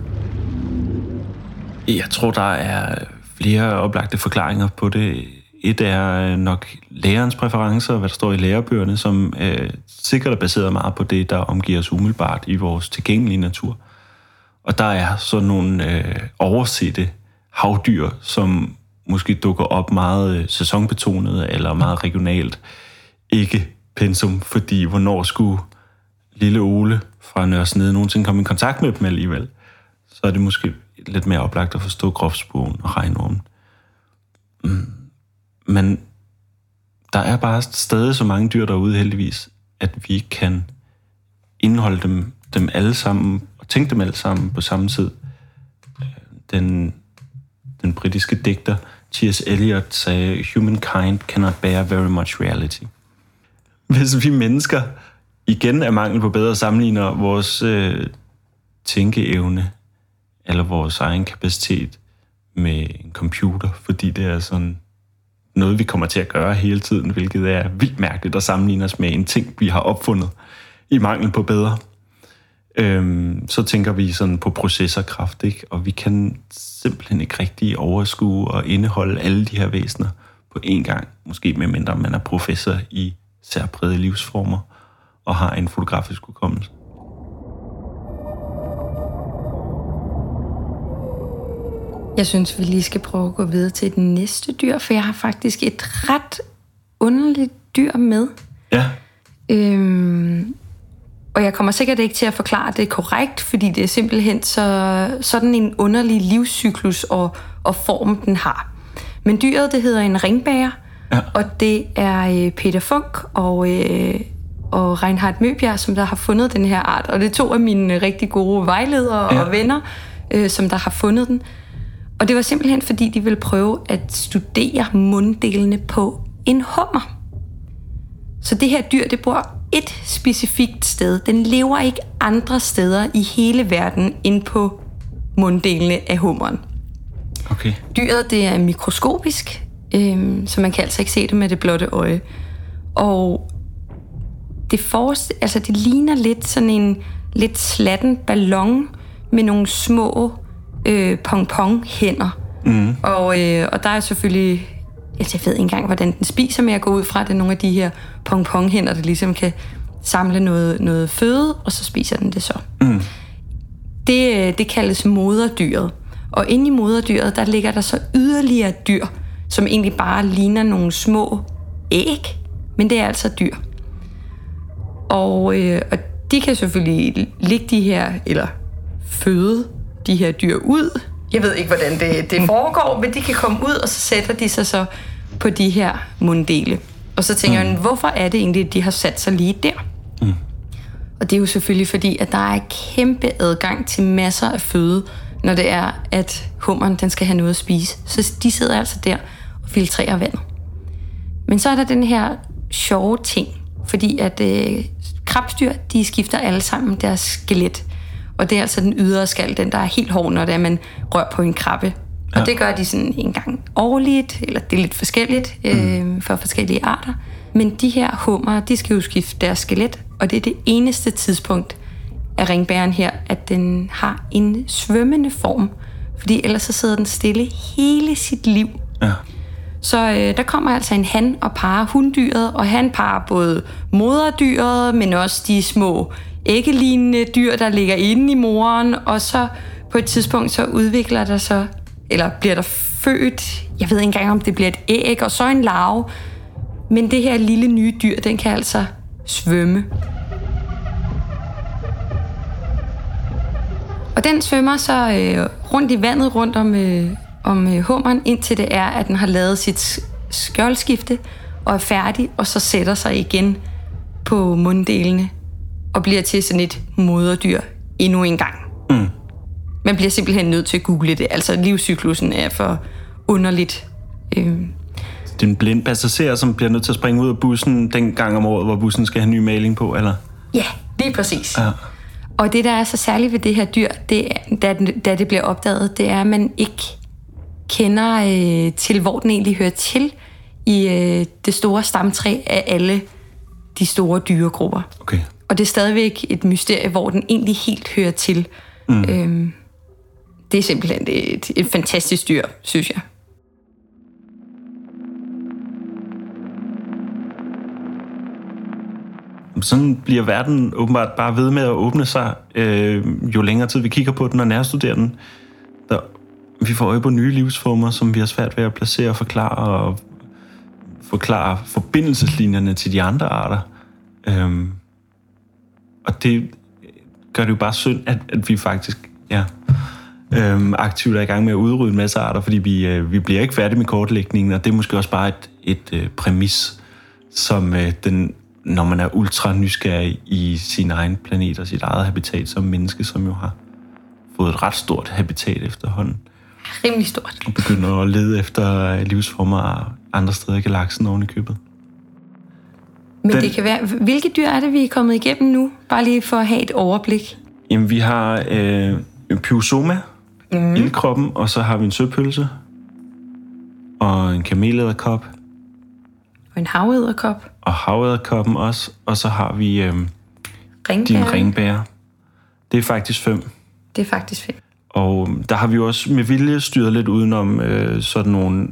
Jeg tror, der er flere oplagte forklaringer på det. Et er øh, nok lærerens præferencer, hvad der står i lærebøgerne, som øh, sikkert er baseret meget på det, der omgiver os umiddelbart i vores tilgængelige natur. Og der er sådan nogle øh, oversette havdyr, som måske dukker op meget øh, sæsonbetonet eller meget regionalt. Ikke pensum, fordi hvornår skulle lille Ole fra Nørresnede nogensinde komme i kontakt med dem alligevel? Så er det måske lidt mere oplagt at forstå grovsbogen og regnormen. Mm. Men der er bare stadig så mange dyr derude heldigvis, at vi kan indeholde dem, dem alle sammen og tænke dem alle sammen på samme tid. Den, den britiske digter T.S. Eliot sagde, Humankind cannot bear very much reality. Hvis vi mennesker igen er mangel på bedre sammenligner vores øh, tænkeevne eller vores egen kapacitet med en computer, fordi det er sådan noget, vi kommer til at gøre hele tiden, hvilket er vildt mærkeligt at sammenligne os med en ting, vi har opfundet i mangel på bedre. Øhm, så tænker vi sådan på processorkraft, ikke? og vi kan simpelthen ikke rigtig overskue og indeholde alle de her væsener på én gang, måske medmindre man er professor i særprægede livsformer og har en fotografisk hukommelse. Jeg synes, vi lige skal prøve at gå videre til det næste dyr, for jeg har faktisk et ret underligt dyr med. Ja, Øhm, og jeg kommer sikkert ikke til at forklare det korrekt, fordi det er simpelthen så, sådan en underlig livscyklus og, og form, den har. Men dyret, det hedder en ringbæger, Ja. og det er øh, Peter Funk og, øh, og Reinhard Møbjerg, som der har fundet den her art. Og det er to af mine rigtig gode vejledere Ja. og venner, øh, som der har fundet den. Og det var simpelthen, fordi de ville prøve at studere munddelene på en hummer. Så det her dyr, det bor et specifikt sted. Den lever ikke andre steder i hele verden end på munddelene af hummeren. okay. Dyret det er mikroskopisk, øhm, så man kan altså ikke se det med det blotte øje. Og det, forest, altså det ligner lidt sådan en lidt slatten ballon med nogle små øh, pong-pong-hænder. Mm. Og, øh, og der er selvfølgelig... Altså jeg ved ikke engang, hvordan den spiser, men jeg går ud fra, at det er nogle af de her pong-pong-hænder, der ligesom kan samle noget, noget føde, og så spiser den det så. Mm. Det, øh, det kaldes moderdyret. Og inde i moderdyret, der ligger der så yderligere dyr, som egentlig bare ligner nogle små æg, men det er altså dyr. Og, øh, og de kan selvfølgelig ligge de her, eller føde de her dyr ud. Jeg ved ikke, hvordan det, det foregår, men de kan komme ud, og så sætter de sig så på de her munddele. Og så tænker mm. jeg, hvorfor er det egentlig, at de har sat sig lige der? Mm. Og det er jo selvfølgelig fordi, at der er kæmpe adgang til masser af føde, når det er, at hummeren den skal have noget at spise. Så de sidder altså der og filtrerer vandet. Men så er der den her sjove ting, fordi at øh, krabstyr, de skifter alle sammen deres skelet. Og det er altså den ydre skal, den der er helt hård, når det er, man rører på en krabbe. Og Ja. det gør de sådan en gang årligt, eller det er lidt forskelligt øh, for forskellige arter. Men de her hummer, de skal jo skifte deres skelet, og det er det eneste tidspunkt af ringbæren her, at den har en svømmende form. Fordi ellers så sidder den stille hele sit liv. Ja. Så øh, der kommer altså en han og parer hunddyret, og han parer både moderdyret, men også de små æggelignende dyr, der ligger inde i moren, og så på et tidspunkt så udvikler der så, eller bliver der født, jeg ved ikke engang om det bliver et æg, og så en larve, men det her lille nye dyr, den kan altså svømme. Og den svømmer så øh, rundt i vandet rundt om, øh, om øh, hummeren, indtil det er, at den har lavet sit skjoldskifte og er færdig, og så sætter sig igen på munddelene og bliver til sådan et moderdyr endnu en gang. Mm. Man bliver simpelthen nødt til at google det. Altså, livscyklusen er for underligt. Øh, Det er en blind passager, som bliver nødt til at springe ud af bussen den gang om året, hvor bussen skal have ny maling på, eller? Ja, lige præcis. Ja. Og det, der er så særligt ved det her dyr, det da, den- da det bliver opdaget, det er, at man ikke kender øh, til, hvor den egentlig hører til i øh, det store stamtræ af alle de store dyregrupper. Okay. Og det er stadigvæk et mysterie, hvor den egentlig helt hører til. Mm. Øhm, det er simpelthen et, et fantastisk dyr, synes jeg. Sådan bliver verden åbenbart bare ved med at åbne sig, øh, jo længere tid vi kigger på den og nærstuderer den vi får øje på nye livsformer, som vi har svært ved at placere og forklare, og forklare forbindelseslinjerne til de andre arter. Øhm, og det gør det jo bare synd, at, at vi faktisk ja, øhm, aktivt er i gang med at udrydde en masse arter, fordi vi, øh, vi bliver ikke færdige med kortlægningen, og det er måske også bare et, et øh, præmis, som øh, den, når man er ultra nysgerrig i sin egen planet og sit eget habitat som menneske, som jo har fået et ret stort habitat efterhånden, Rimelig stort. og begynder at lede efter øh, livsformer andre steder i galaksen oven i købet. Men Den- det kan være... Hvilke dyr er det, vi er kommet igennem nu? Bare lige for at have et overblik. Jamen, vi har øh, pyosoma mm. i kroppen, og så har vi en søpølse, og en kamelæderkop, Og en havedderkop. og havæderkoppen også, og så har vi øh, Ringbær. din ringbærer. Det er faktisk fem. Det er faktisk fedt. Og øhm, der har vi jo også med vilje styret lidt udenom øh, sådan nogle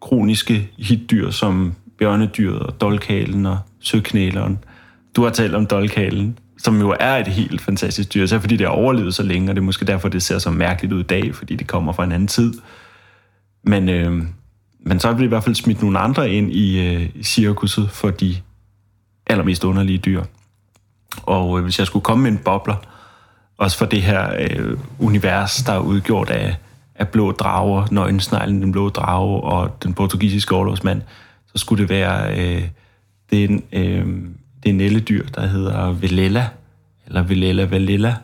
kroniske hitdyr, som bjørnedyret og dolkalen og søknæleren. Du har talt om dolkalen, som jo er et helt fantastisk dyr, så fordi det har overlevet så længe, og det er måske derfor, det ser så mærkeligt ud i dag, fordi det kommer fra en anden tid. Men, øh, men så har vi i hvert fald smidt nogle andre ind i, øh, cirkuset for de allermest underlige dyr. Og øh, hvis jeg skulle komme med en bobler, også for det her øh, univers, der er udgjort af, af blå drager, nøgensneglen, den blå drage og den portugisiske overlovsmand, så skulle det være øh, det er en, øh, det en elledyr, der hedder Velella, eller Velella Valella,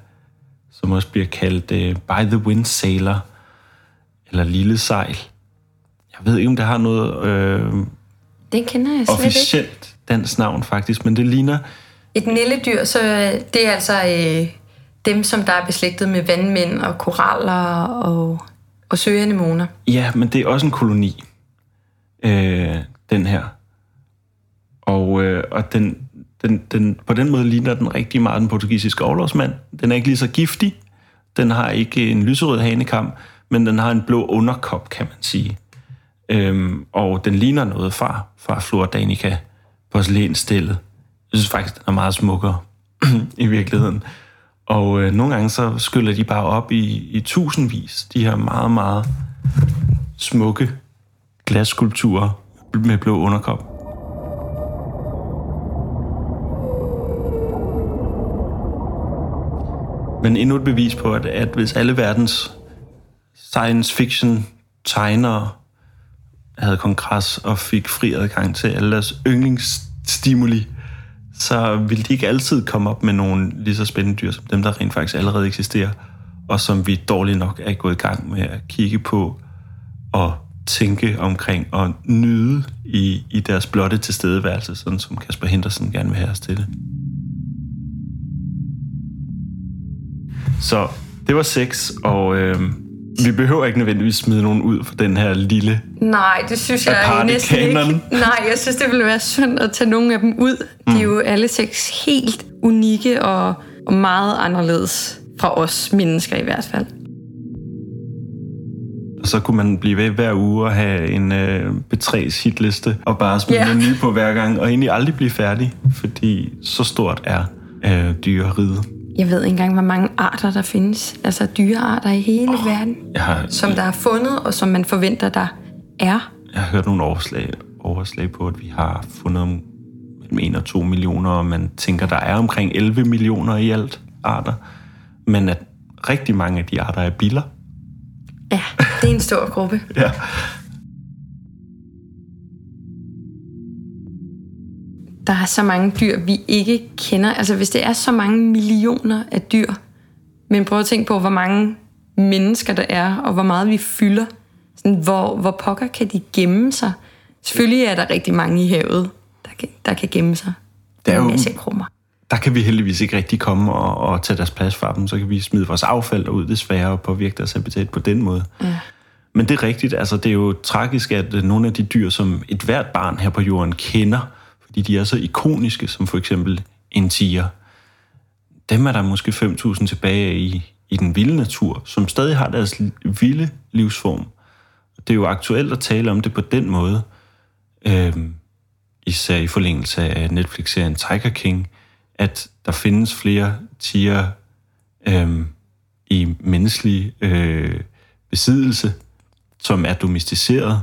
som også bliver kaldt øh, By the Wind Sailor, eller Lille Sejl. Jeg ved ikke, om det har noget øh, Den kender jeg slet ikke. officielt dansk navn faktisk, men det ligner Et nælledyr, så øh, det er altså øh, dem, som der er beslægtet med vandmænd og koraller og, og søanemoner. Ja, men det er også en koloni, øh, den her. Og, øh, og den, den, den, på den måde ligner den rigtig meget den portugisiske overlovsmand. Den er ikke lige så giftig. Den har ikke en lyserød hanekam, men den har en blå underkop, kan man sige. Øhm, og den ligner noget fra, fra Flora Danica, porcelænsstillet. Jeg synes faktisk, den er meget smukkere i virkeligheden. Og øh, nogle gange så skyller de bare op i, i tusindvis, de her meget, meget smukke glasskulpturer med blå underkop. Men endnu et bevis på, at, at hvis alle verdens science fiction tegnere havde kongres og fik fri adgang til alle deres yndlingsstimuli, så vil de ikke altid komme op med nogle lige så spændende dyr, som dem, der rent faktisk allerede eksisterer, og som vi dårligt nok er gået i gang med at kigge på og tænke omkring og nyde i, i deres blotte tilstedeværelse, sådan som Kasper Henderson gerne vil have os til det. Så det var sex, og øh, vi behøver ikke nødvendigvis smide nogen ud for den her lille... Nej, det synes jeg næsten ikke. Nej, jeg synes, det ville være synd at tage nogle af dem ud. De er jo alle seks helt unikke og, og meget anderledes fra os mennesker i hvert fald. Og så kunne man blive ved hver uge og have en øh, B3's hitliste, og bare smide yeah. en ny på hver gang, og egentlig aldrig blive færdig, fordi så stort er øh, dyreriget. Jeg ved ikke engang, hvor mange arter der findes. Altså dyrearter i hele oh. verden. Jeg har, Som der er fundet, og som man forventer, der er. jeg har hørt nogle overslag, overslag på, at vi har fundet mellem 1 og 2 millioner, og man tænker, der er omkring 11 millioner i alt arter. Men at rigtig mange af de arter er biller. Ja, det er en stor gruppe. Ja. Der er så mange dyr, vi ikke kender. Altså hvis det er så mange millioner af dyr, men prøv at tænke på, hvor mange mennesker der er, og hvor meget vi fylder. Sådan, hvor, hvor pokker kan de gemme sig? Selvfølgelig er der rigtig mange i havet, der kan, der kan gemme sig. Det er jo- krummer. Der kan vi heldigvis ikke rigtig komme og, og tage deres plads fra dem. Så kan vi smide vores affald ud desværre og påvirke deres habitat på den måde. Ja. Men det er rigtigt. Altså, det er jo tragisk, at nogle af de dyr, som et hvert barn her på jorden kender, fordi de er så ikoniske, som for eksempel en tiger, dem er der måske 5.000 tilbage i, i den vilde natur, som stadig har deres vilde livsform. Det er jo aktuelt at tale om det på den måde, øhm, især i forlængelse af Netflix-serien Tiger King, at der findes flere tiger øhm, i menneskelig øh, besiddelse, som er domesticeret,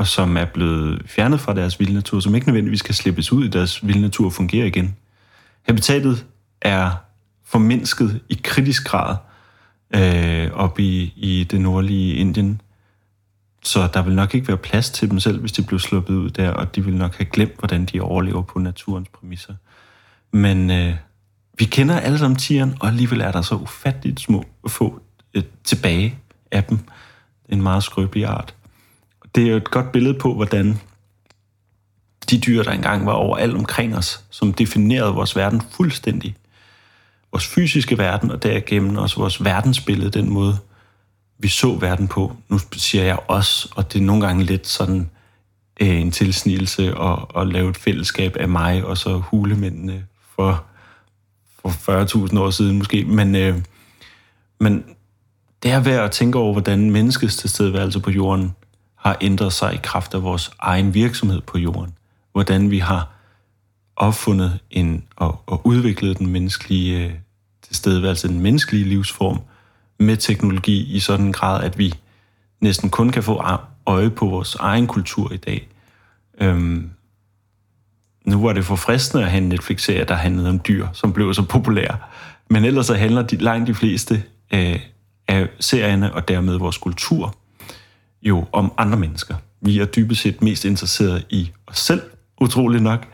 og som er blevet fjernet fra deres vilde natur, som ikke nødvendigvis kan slippes ud i deres vilde natur og fungere igen. Habitatet er formindsket i kritisk grad øh, op i, i det nordlige Indien, så der vil nok ikke være plads til dem selv, hvis de blev sluppet ud der, og de vil nok have glemt, hvordan de overlever på naturens præmisser. Men øh, vi kender alle sammen tigeren, og alligevel er der så ufatteligt små få øh, tilbage af dem. En meget skrøbelig art. Det er jo et godt billede på, hvordan de dyr, der engang var overalt omkring os, som definerede vores verden fuldstændig. Vores fysiske verden, og derigennem også vores verdensbillede, den måde, vi så verden på. Nu siger jeg os, og det er nogle gange lidt sådan øh, en tilsnigelse at, at lave et fællesskab af mig og så hulemændene for, for 40.000 år siden måske. Men, øh, men det er værd at tænke over, hvordan menneskets tilstedeværelse på jorden har ændret sig i kraft af vores egen virksomhed på jorden. Hvordan vi har opfundet en, og, og udviklet den menneskelige øh, tilstedeværelse, den menneskelige livsform med teknologi i sådan en grad, at vi næsten kun kan få øje på vores egen kultur i dag. Øhm, nu var det for fristende at have en Netflix-serie, der handlede om dyr, som blev så populær. Men ellers så handler de, langt de fleste øh, af serierne, og dermed vores kultur, jo om andre mennesker. Vi er dybest set mest interesseret i os selv, utroligt nok.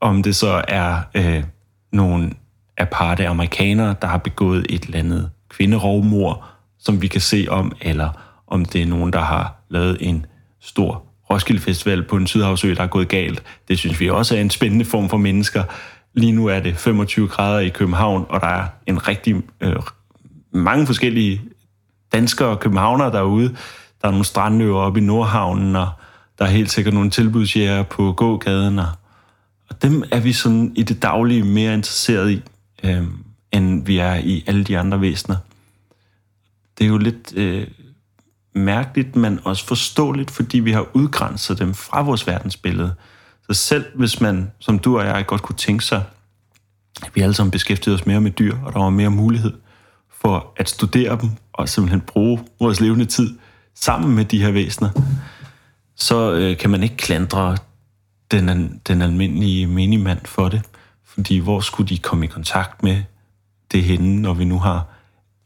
Om det så er øh, nogle aparte amerikanere, der har begået et eller andet kvinderovmor, som vi kan se om, eller om det er nogen, der har lavet en stor Roskilde Festival på en sydhavsø, der er gået galt. Det synes vi også er en spændende form for mennesker. Lige nu er det 25 grader i København, og der er en rigtig øh, mange forskellige danskere og københavnere derude. Der er nogle strandøver oppe i Nordhavnen, og der er helt sikkert nogle tilbudsjæger på gågaden, og, og dem er vi sådan i det daglige mere interesseret i, øh, end vi er i alle de andre væsener. Det er jo lidt øh, mærkeligt, men også forståeligt, fordi vi har udgrænset dem fra vores verdensbillede. Så selv hvis man, som du og jeg, godt kunne tænke sig, at vi alle sammen beskæftigede os mere med dyr, og der var mere mulighed for at studere dem, og simpelthen bruge vores levende tid sammen med de her væsener, så øh, kan man ikke klandre den, den almindelige minimand for det. Fordi hvor skulle de komme i kontakt med det henne, når vi nu har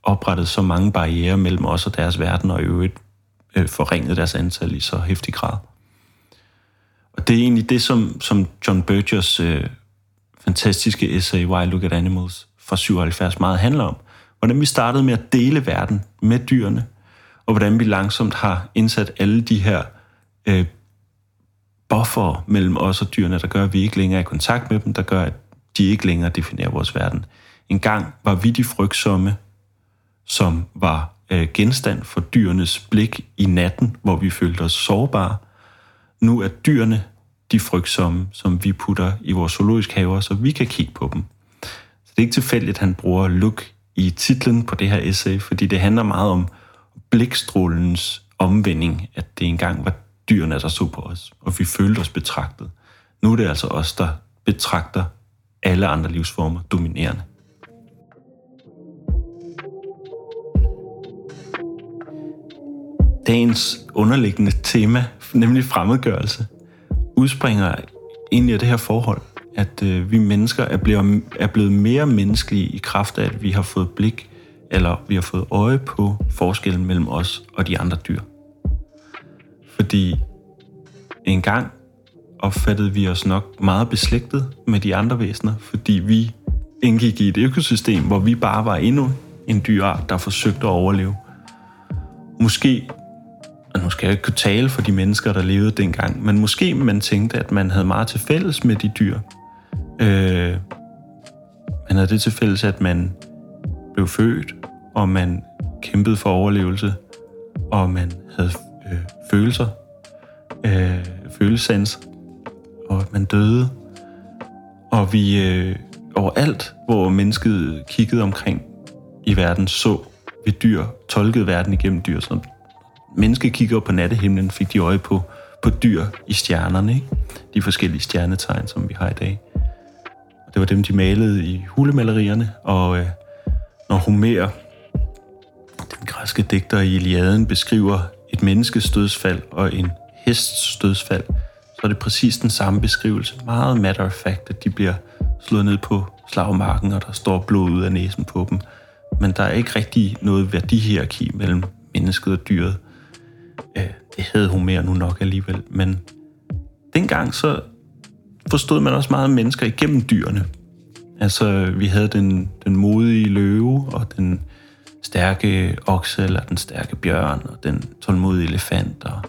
oprettet så mange barriere mellem os og deres verden, og i øvrigt øh, forringet deres antal i så hæftig grad. Og det er egentlig det, som, som John Bergers øh, fantastiske essay, Why Look at Animals, fra 77 meget handler om. Hvordan vi startede med at dele verden med dyrene, og hvordan vi langsomt har indsat alle de her øh, buffer mellem os og dyrene, der gør, at vi ikke længere er i kontakt med dem, der gør, at de ikke længere definerer vores verden. En gang var vi de frygtsomme, som var øh, genstand for dyrenes blik i natten, hvor vi følte os sårbare. Nu er dyrene de frygtsomme, som vi putter i vores zoologiske haver, så vi kan kigge på dem. Så det er ikke tilfældigt, at han bruger look i titlen på det her essay, fordi det handler meget om blikstrålens omvending, at det engang var dyrene, der så på os, og vi følte os betragtet. Nu er det altså os, der betragter alle andre livsformer dominerende. Dagens underliggende tema, nemlig fremmedgørelse, udspringer egentlig af det her forhold, at øh, vi mennesker er blevet, er blevet mere menneskelige i kraft af, at vi har fået blik eller vi har fået øje på forskellen mellem os og de andre dyr. Fordi en gang opfattede vi os nok meget beslægtet med de andre væsener, fordi vi indgik i et økosystem, hvor vi bare var endnu en dyreart, der forsøgte at overleve. Måske, og nu skal jeg ikke kunne tale for de mennesker, der levede dengang, men måske man tænkte, at man havde meget til fælles med de dyr. Øh, man havde det til fælles, at man blev født, og man kæmpede for overlevelse, og man havde øh, følelser, øh, følelsesans, og man døde. Og vi øh, overalt, hvor mennesket kiggede omkring i verden, så vi dyr, tolkede verden igennem dyr. Så mennesket kigger på nattehimlen, fik de øje på, på dyr i stjernerne, ikke? de forskellige stjernetegn, som vi har i dag. Og det var dem, de malede i hulemalerierne, og øh, når Homer, den græske digter i Iliaden, beskriver et menneskes dødsfald og en hests dødsfald, så er det præcis den samme beskrivelse. Meget matter of fact, at de bliver slået ned på slagmarken, og der står blod ud af næsen på dem. Men der er ikke rigtig noget værdihierarki mellem mennesket og dyret. Det havde Homer nu nok alligevel, men dengang så forstod man også meget mennesker igennem dyrene. Altså, vi havde den, den modige løve, og den stærke okse, eller den stærke bjørn, og den tålmodige elefant, og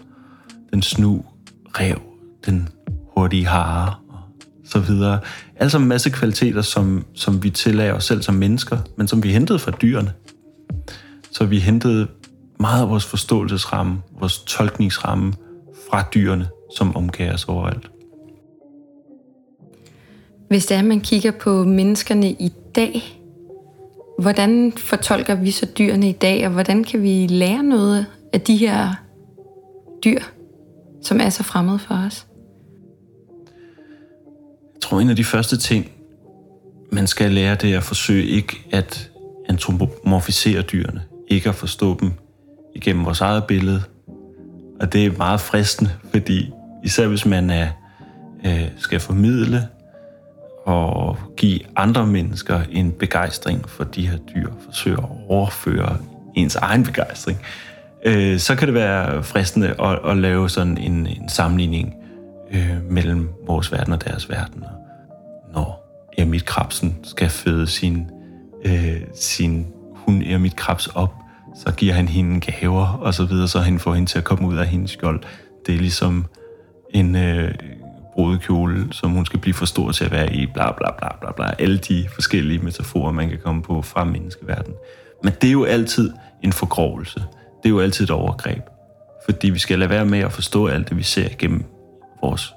den snu rev, den hurtige hare, og så videre. Altså en masse kvaliteter, som, som vi tillader os selv som mennesker, men som vi hentede fra dyrene. Så vi hentede meget af vores forståelsesramme, vores tolkningsramme fra dyrene, som omgav os overalt. Hvis det er, at man kigger på menneskerne i dag, hvordan fortolker vi så dyrene i dag, og hvordan kan vi lære noget af de her dyr, som er så fremmede for os? Jeg tror, en af de første ting, man skal lære, det er at forsøge ikke at antropomorfisere dyrene. Ikke at forstå dem igennem vores eget billede. Og det er meget fristende, fordi især hvis man er, øh, skal formidle at give andre mennesker en begejstring for de her dyr, forsøge at overføre ens egen begejstring, øh, så kan det være fristende at, at lave sådan en, en sammenligning øh, mellem vores verden og deres verden. Når Emil Krabsen skal føde sin, øh, sin hund Emil Krabs op, så giver han hende gaver og så videre, så han får hende til at komme ud af hendes skjold. Det er ligesom en øh, brudekjole, som hun skal blive for stor til at være i, bla bla bla bla bla. Alle de forskellige metaforer, man kan komme på fra menneskeverdenen. Men det er jo altid en forgrovelse. Det er jo altid et overgreb. Fordi vi skal lade være med at forstå alt det, vi ser gennem vores,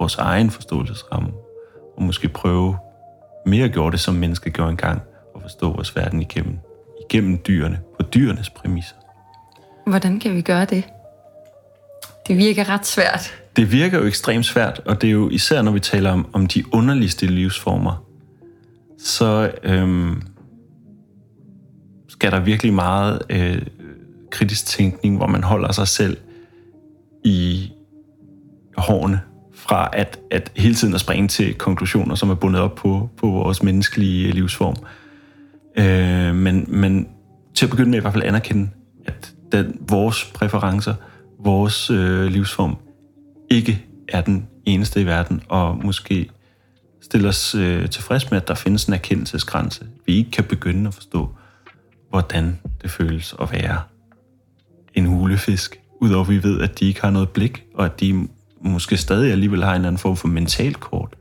vores egen forståelsesramme. Og måske prøve mere at gøre det, som mennesker gjorde engang, og forstå vores verden igennem, igennem dyrene, på dyrenes præmisser. Hvordan kan vi gøre det? Det virker ret svært. Det virker jo ekstremt svært, og det er jo især, når vi taler om, om de underligste livsformer, så øhm, skal der virkelig meget øh, kritisk tænkning, hvor man holder sig selv i hårene fra at, at hele tiden at springe til konklusioner, som er bundet op på, på vores menneskelige øh, livsform. Øh, men, men til at begynde med i hvert fald anerkende, at den, vores præferencer, vores øh, livsform, ikke er den eneste i verden, og måske stille os øh, tilfreds med, at der findes en erkendelsesgrænse. Vi ikke kan begynde at forstå, hvordan det føles at være en hulefisk, udover at vi ved, at de ikke har noget blik, og at de måske stadig alligevel har en anden form for mentalkort,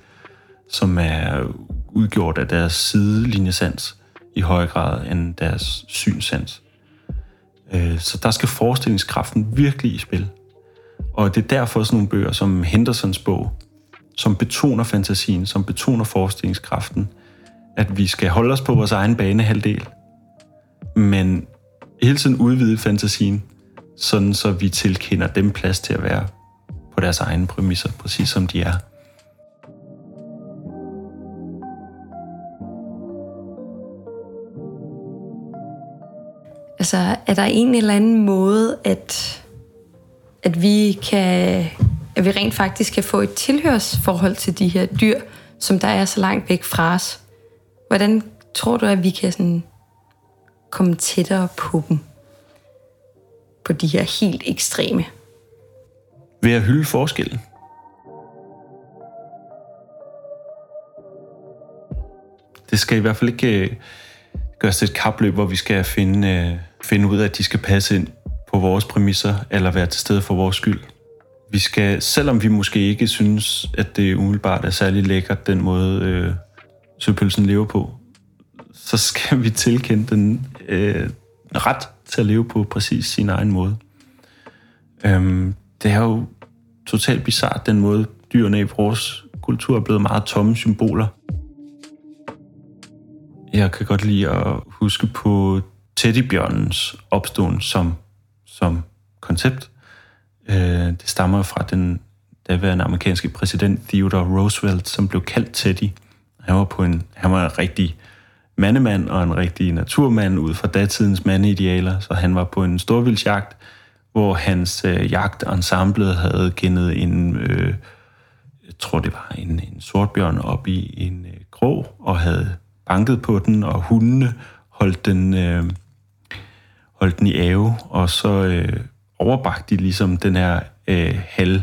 som er udgjort af deres sidelinjesans i højere grad end deres synsans. Øh, så der skal forestillingskraften virkelig i spil. Og det er derfor sådan nogle bøger som Hendersons bog, som betoner fantasien, som betoner forestillingskraften, at vi skal holde os på vores egen banehalvdel, men hele tiden udvide fantasien, sådan så vi tilkender dem plads til at være på deres egne præmisser, præcis som de er. Altså, er der en eller anden måde, at, at vi kan, at vi rent faktisk kan få et tilhørsforhold til de her dyr, som der er så langt væk fra os? Hvordan tror du, at vi kan sådan komme tættere på dem. På de her helt ekstreme. Ved at hylde forskellen. Det skal i hvert fald ikke øh, gøres til et kapløb, hvor vi skal finde, øh, finde ud af, at de skal passe ind på vores præmisser, eller være til stede for vores skyld. Vi skal, selvom vi måske ikke synes, at det umiddelbart er særlig lækkert, den måde øh, søpølsen lever på, så skal vi tilkende den øh, ret til at leve på præcis sin egen måde. Øhm, det er jo totalt bizart, den måde dyrene i vores kultur er blevet meget tomme symboler. Jeg kan godt lide at huske på teddybjørnens opståen som, som koncept. Øh, det stammer fra den daværende amerikanske præsident Theodore Roosevelt, som blev kaldt Teddy. Han var, på en, han var en rigtig mandemand og en rigtig naturmand ud fra datidens mandeidealer, så han var på en storvildsjagt, hvor hans øh, jagtensemble havde gennet en, øh, jeg tror det var en, en sortbjørn op i en øh, krog, og havde banket på den, og hundene holdt den, øh, holdt den i ave, og så øh, overbragte de ligesom den her øh, halv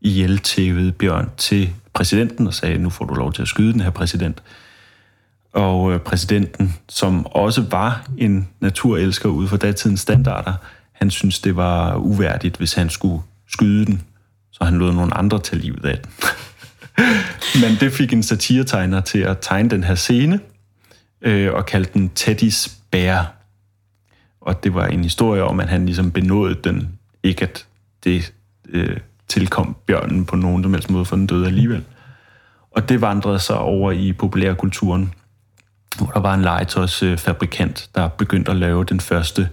ihjel bjørn til præsidenten og sagde, nu får du lov til at skyde den her præsident. Og øh, præsidenten, som også var en naturelsker ud for datidens standarder, han synes det var uværdigt, hvis han skulle skyde den, så han lod nogle andre tage livet af den. Men det fik en satiretegner til at tegne den her scene, øh, og kalde den Teddys bær. Og det var en historie om, at han ligesom benådede den, ikke at det øh, tilkom bjørnen på nogen som helst måde, for den døde alligevel. Og det vandrede sig over i populærkulturen, hvor der var en legetøjsfabrikant, øh, der begyndte at lave den første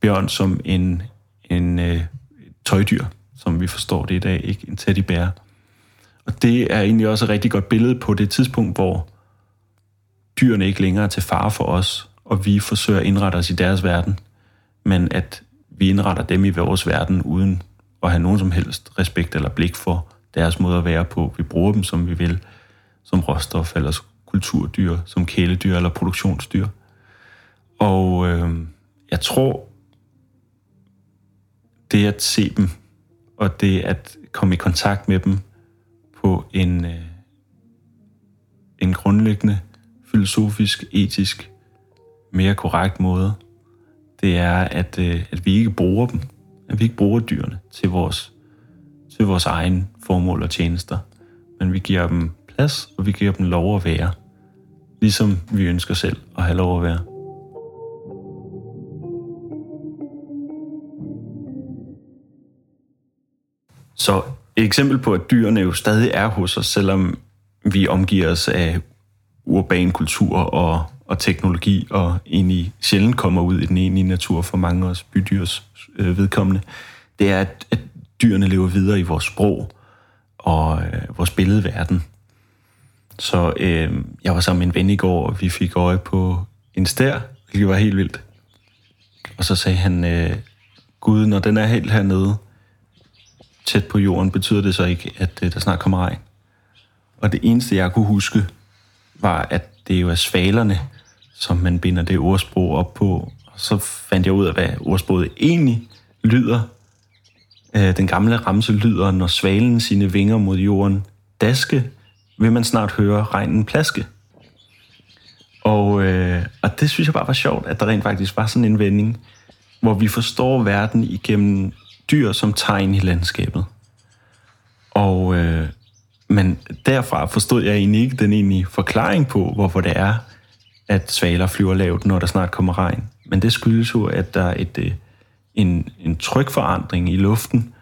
bjørn som en, en øh, tøjdyr, som vi forstår det i dag, ikke en teddybær. Og det er egentlig også et rigtig godt billede på det tidspunkt, hvor dyrene ikke længere er til fare for os, og vi forsøger at indrette os i deres verden, men at vi indretter dem i vores verden uden at have nogen som helst respekt eller blik for deres måde at være på. Vi bruger dem, som vi vil, som råstof eller kulturdyr, som kæledyr eller produktionsdyr. Og øh, jeg tror, det at se dem, og det at komme i kontakt med dem på en, øh, en grundlæggende filosofisk, etisk, mere korrekt måde, det er, at, øh, at vi ikke bruger dem, at vi ikke bruger dyrene til vores, til vores egen formål og tjenester, men vi giver dem plads, og vi giver dem lov at være, ligesom vi ønsker selv at have lov at være. Så et eksempel på, at dyrene jo stadig er hos os, selvom vi omgiver os af urban kultur og, og teknologi, og egentlig sjældent kommer ud i den egentlige natur for mange af os bydyrs øh, vedkommende, det er, at, at dyrene lever videre i vores sprog og øh, vores billedverden. Så øh, jeg var sammen med en ven i går, og vi fik øje på en stær, hvilket var helt vildt. Og så sagde han, øh, Gud, når den er helt hernede, tæt på jorden, betyder det så ikke, at øh, der snart kommer regn. Og det eneste, jeg kunne huske, var, at det jo er svalerne, som man binder det ordsprog op på. Og så fandt jeg ud af, hvad ordsproget egentlig lyder. Øh, den gamle ramse lyder, når svalen sine vinger mod jorden daske, vil man snart høre regnen plaske. Og, øh, og det synes jeg bare var sjovt, at der rent faktisk var sådan en vending, hvor vi forstår verden igennem dyr som tegn i landskabet. Og, øh, men derfra forstod jeg egentlig ikke den egentlige forklaring på, hvorfor det er, at svaler flyver lavt, når der snart kommer regn. Men det skyldes jo, at der er et, øh, en, en trykforandring i luften,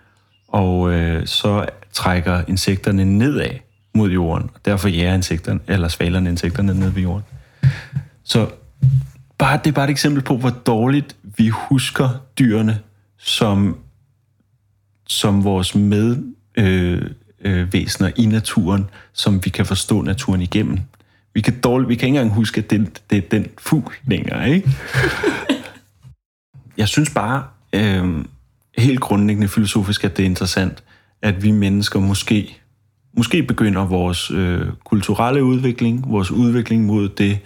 og øh, så trækker insekterne nedad mod jorden. Og derfor jager insekterne, eller svalerne insekterne ned ved jorden. Så bare, det er bare et eksempel på, hvor dårligt vi husker dyrene som som vores med øh, øh, i naturen, som vi kan forstå naturen igennem. Vi kan, dårligt, vi kan ikke engang huske, at det, det er den fugl længere, ikke? Jeg synes bare, øh, helt grundlæggende filosofisk, at det er interessant, at vi mennesker måske, måske begynder vores øh, kulturelle udvikling, vores udvikling mod det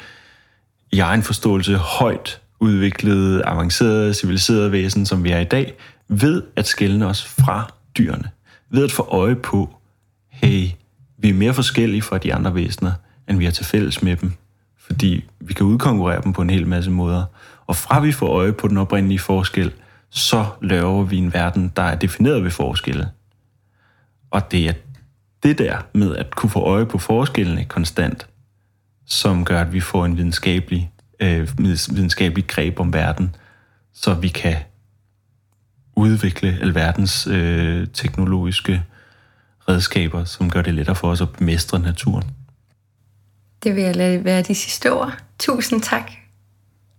i egen forståelse højt udviklede, avancerede, civiliserede væsen, som vi er i dag, ved at skælne os fra dyrene. Ved at få øje på, hey, vi er mere forskellige fra de andre væsener, end vi har til fælles med dem. Fordi vi kan udkonkurrere dem på en hel masse måder. Og fra vi får øje på den oprindelige forskel, så laver vi en verden, der er defineret ved forskelle. Og det er det der med at kunne få øje på forskellene konstant, som gør, at vi får en videnskabelig, øh, videnskabelig greb om verden, så vi kan udvikle alverdens øh, teknologiske redskaber, som gør det lettere for os at mestre naturen. Det vil jeg lade være de sidste ord. Tusind tak.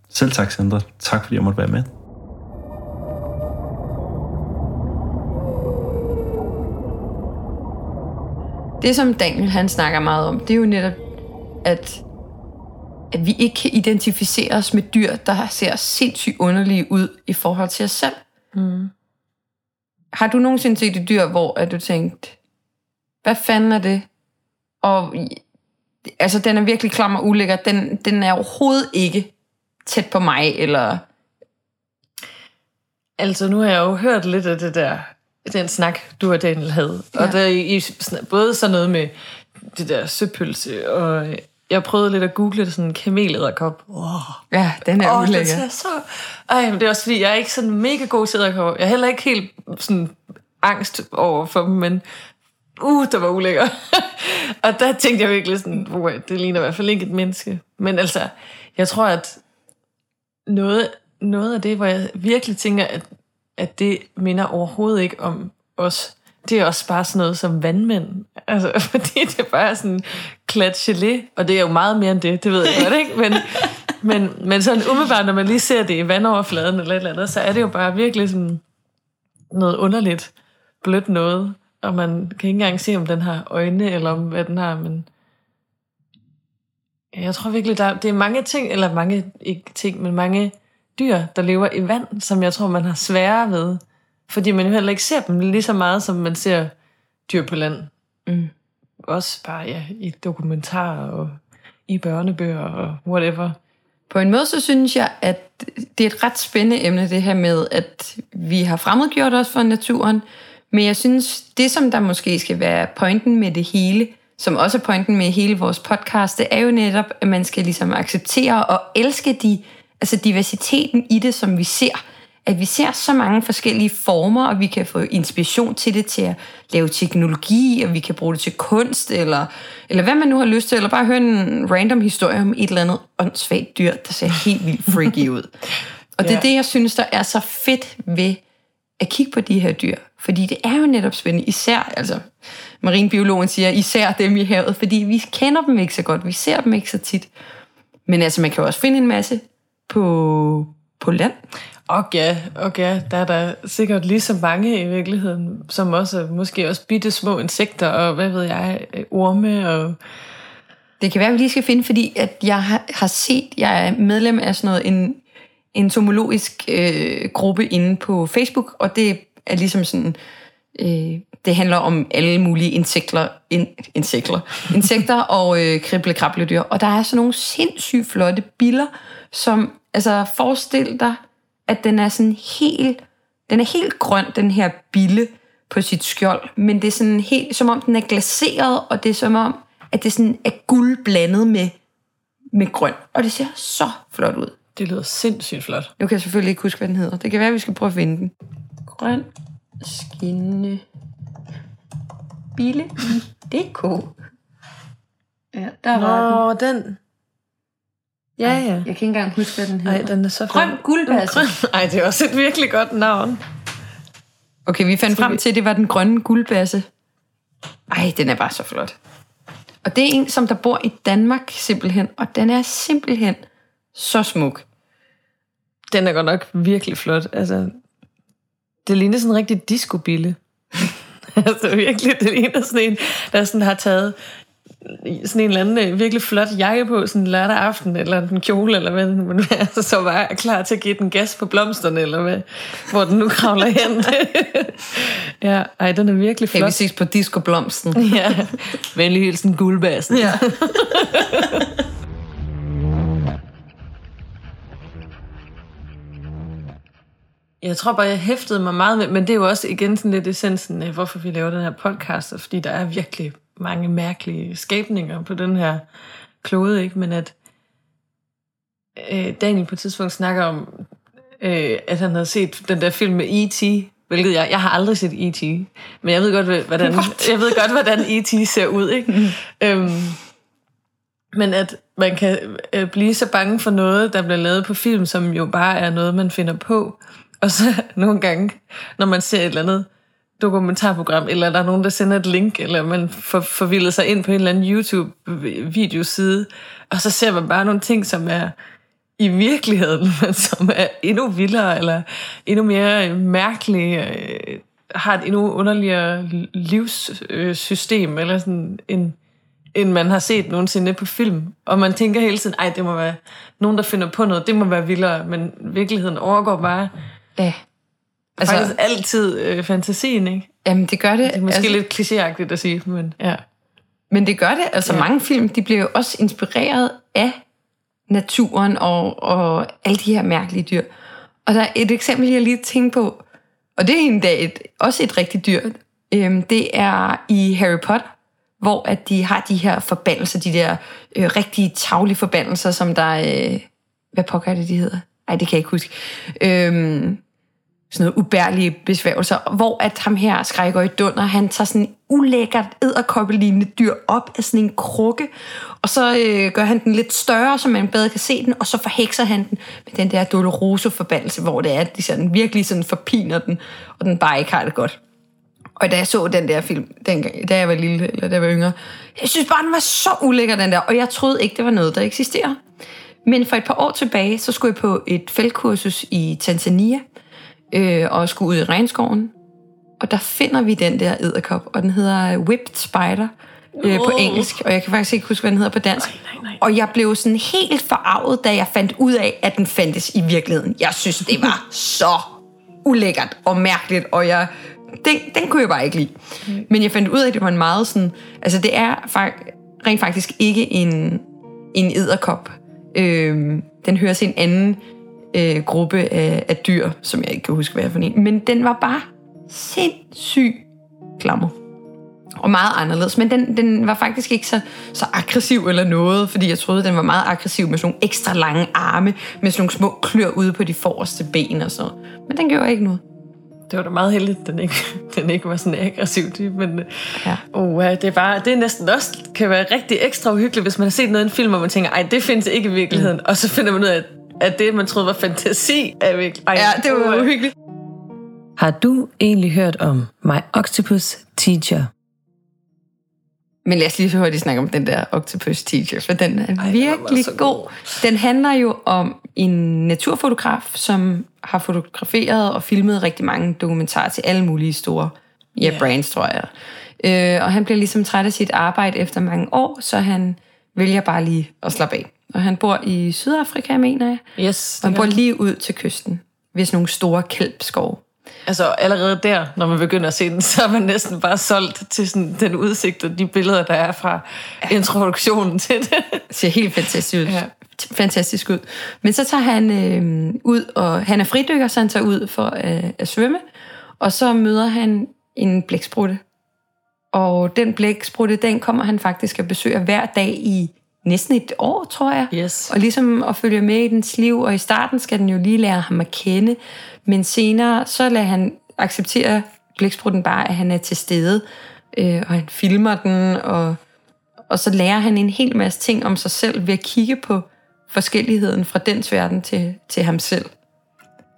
Selv tak, Sandra. Tak fordi jeg måtte være med. Det, som Daniel han snakker meget om, det er jo netop, at, at vi ikke kan identificere os med dyr, der ser sindssygt underlige ud i forhold til os selv. Mm. Har du nogensinde set et dyr, hvor at du tænkt, hvad fanden er det? Og altså, den er virkelig klam og ulækker. Den, den er overhovedet ikke tæt på mig, eller... Altså, nu har jeg jo hørt lidt af det der, den snak, du og Daniel havde. Ja. Og der i, både sådan noget med det der søpølse, og jeg prøvede lidt at google det, sådan en kamelederkop. Oh. Ja, den er oh, ulækker. Det er så... Ej, men det er også fordi, jeg er ikke sådan mega god til æderkopper. Jeg er heller ikke helt sådan angst over for dem, men uh, der var ulækker. og der tænkte jeg virkelig sådan, wow, det ligner i hvert fald ikke et menneske. Men altså, jeg tror, at noget, noget af det, hvor jeg virkelig tænker, at, at det minder overhovedet ikke om os, det er også bare sådan noget som vandmænd. Altså, fordi det er bare sådan klat gelé, og det er jo meget mere end det, det ved jeg godt, ikke? Men, men, men sådan umiddelbart, når man lige ser det i vandoverfladen eller et eller andet, så er det jo bare virkelig sådan noget underligt blødt noget og man kan ikke engang se, om den har øjne, eller om hvad den har, men jeg tror virkelig, der, det er mange ting, eller mange, ikke ting, men mange dyr, der lever i vand, som jeg tror, man har sværere ved, fordi man jo heller ikke ser dem lige så meget, som man ser dyr på land. Mm. Også bare ja, i dokumentarer og i børnebøger og whatever. På en måde så synes jeg, at det er et ret spændende emne, det her med, at vi har fremmedgjort os for naturen, men jeg synes, det som der måske skal være pointen med det hele, som også er pointen med hele vores podcast, det er jo netop, at man skal ligesom acceptere og elske de, altså diversiteten i det, som vi ser. At vi ser så mange forskellige former, og vi kan få inspiration til det til at lave teknologi, og vi kan bruge det til kunst, eller, eller hvad man nu har lyst til, eller bare høre en random historie om et eller andet åndssvagt dyr, der ser helt vildt freaky ud. Og det er det, jeg synes, der er så fedt ved at kigge på de her dyr. Fordi det er jo netop spændende, især, altså marinbiologen siger, især dem i havet, fordi vi kender dem ikke så godt, vi ser dem ikke så tit. Men altså, man kan jo også finde en masse på, på land. Og ja, og ja, der er der sikkert lige så mange i virkeligheden, som også måske også bitte små insekter, og hvad ved jeg, orme og... Det kan være, at vi lige skal finde, fordi at jeg har, set, jeg er medlem af sådan noget, en entomologisk øh, gruppe inde på Facebook, og det er ligesom sådan, øh, det handler om alle mulige insekter, in, insekter, insekter og øh, krible Og der er sådan nogle sindssygt flotte biller, som, altså forestil dig, at den er sådan helt, den er helt grøn, den her bille på sit skjold, men det er sådan helt, som om den er glaseret, og det er som om, at det sådan er guld blandet med, med grøn. Og det ser så flot ud. Det lyder sindssygt flot. Nu kan jeg selvfølgelig ikke huske, hvad den hedder. Det kan være, at vi skal prøve at finde den. Grøn skinne bille i DK. Ja, der Nå, var den. den. Ja, ja. Jeg kan ikke engang huske, hvad den hedder. Ej, den er så Grøn guldbasse. Ej, det er også et virkelig godt navn. Okay, vi fandt frem til, at det var den grønne guldbasse. Ej, den er bare så flot. Og det er en, som der bor i Danmark simpelthen, og den er simpelthen så smuk. Den er godt nok virkelig flot. Altså, det ligner sådan en rigtig discobille. altså virkelig, det ligner sådan en, der sådan har taget sådan en eller anden øh, virkelig flot jakke på sådan en lørdag aften, eller en kjole, eller hvad den er, altså, så var jeg klar til at give den gas på blomsterne, eller hvad, hvor den nu kravler hen. ja, ej, den er virkelig flot. Kan vi ses på disco-blomsten? ja, venlig hilsen guldbassen. Ja. Jeg tror bare, jeg hæftede mig meget med, men det er jo også igen sådan lidt essensen af, hvorfor vi laver den her podcast, fordi der er virkelig mange mærkelige skabninger på den her klode, ikke? Men at øh, Daniel på et tidspunkt snakker om, øh, at han havde set den der film med E.T., hvilket jeg, jeg har aldrig set E.T., men jeg ved godt, hvordan, jeg ved godt, hvordan E.T. ser ud, ikke? Mm. Øhm, men at man kan øh, blive så bange for noget, der bliver lavet på film, som jo bare er noget, man finder på. Og så nogle gange, når man ser et eller andet dokumentarprogram, eller der er nogen, der sender et link, eller man får forvildet sig ind på en eller anden YouTube-videoside, og så ser man bare nogle ting, som er i virkeligheden, men som er endnu vildere, eller endnu mere mærkelige, øh, har et endnu underligere livssystem, eller sådan en, end man har set nogensinde på film. Og man tænker hele tiden, ej, det må være nogen, der finder på noget, det må være vildere, men virkeligheden overgår bare Ja. altså, faktisk altid øh, fantasien, ikke? Jamen, det gør det. Det er måske altså, lidt klichéagtigt at sige, men ja. Men det gør det. Altså, Ja. mange film, de bliver jo også inspireret af naturen og, og alle de her mærkelige dyr. Og der er et eksempel, jeg lige tænker på, og det er en dag et, også et rigtigt dyr. Øhm, det er i Harry Potter, hvor at de har de her forbandelser, de der øh, rigtige taglige forbandelser, som der... Øh, hvad pokker er det, de hedder? Nej, det kan jeg ikke huske. Øhm, sådan noget ubærlige besværgelser, hvor at ham her, Skrækøj Dunder, han tager sådan en ulækkert æderkoppelignende dyr op af sådan en krukke, og så øh, gør han den lidt større, så man bedre kan se den, og så forhekser han den med den der Doloroso-forbandelse, hvor det er, at de sådan, virkelig sådan forpiner den, og den bare ikke har det godt. Og da jeg så den der film, dengang, da jeg var lille, eller da jeg var yngre, jeg synes bare, den var så ulækker, den der, og jeg troede ikke, det var noget, der eksisterer. Men for et par år tilbage, så skulle jeg på et feltkursus i Tanzania, øh, og skulle ud i regnskoven. Og der finder vi den der edderkop, og den hedder Whipped Spider øh, på engelsk, og jeg kan faktisk ikke huske, hvad den hedder på dansk. nej, nej. Og jeg blev sådan helt forarvet, da jeg fandt ud af, at den fandtes i virkeligheden. Jeg synes, det var så ulækkert og mærkeligt, og jeg, den, den kunne jeg bare ikke lide. Men jeg fandt ud af, at det var en meget sådan... Altså, det er fak- rent faktisk ikke en, en edderkop. Øhm, den hører til en anden øh, gruppe af, af dyr, som jeg ikke kan huske, hvad er for en. Men den var bare sindssygt klammer. Og meget anderledes. Men den, den var faktisk ikke så, så aggressiv eller noget, fordi jeg troede, den var meget aggressiv med sådan nogle ekstra lange arme, med sådan nogle små klør ude på de forreste ben og sådan. Men den gjorde ikke noget. Det var da meget heldigt, at den ikke, den ikke var sådan aggressiv type, men Ja. oh, det, er bare, det er næsten også kan være rigtig ekstra uhyggeligt, hvis man har set noget i en film, hvor man tænker, ej, det findes ikke i virkeligheden, mm. og så finder man ud af, at, at det, man troede var fantasi, er virkelig. Ej, Ja, det var uha. uhyggeligt. Har du egentlig hørt om My Octopus Teacher? Men lad os lige hurtigt snakke om den der Octopus Teacher, for den er den var virkelig så god. god. Den handler jo om en naturfotograf, som har fotograferet og filmet rigtig mange dokumentarer til alle mulige store ja, Ja. brands, tror jeg. Øh, og han bliver ligesom træt af sit arbejde efter mange år, så han vælger bare lige at slappe af. Og han bor i Sydafrika, mener jeg. Yes. Og han det bor lige ud til kysten, ved sådan nogle store kælpskove. Altså allerede der, når man begynder at se den, så er man næsten bare solgt til sådan, den udsigt og de billeder, der er fra introduktionen til det. ser helt fantastisk ud. Ja. fantastisk ud. Men så tager han øh, ud, og han er fridykker, så han tager ud for øh, at svømme, og så møder han en blæksprutte. Og den blæksprutte, den kommer han faktisk at besøge hver dag i næsten et år, tror jeg. Yes. Og ligesom at følge med i dens liv, og i starten skal den jo lige lære ham at kende, men senere så lader han acceptere blæksprutten bare, at han er til stede, øh, og han filmer den, og, og så lærer han en hel masse ting om sig selv ved at kigge på forskelligheden fra dens verden til, til ham selv.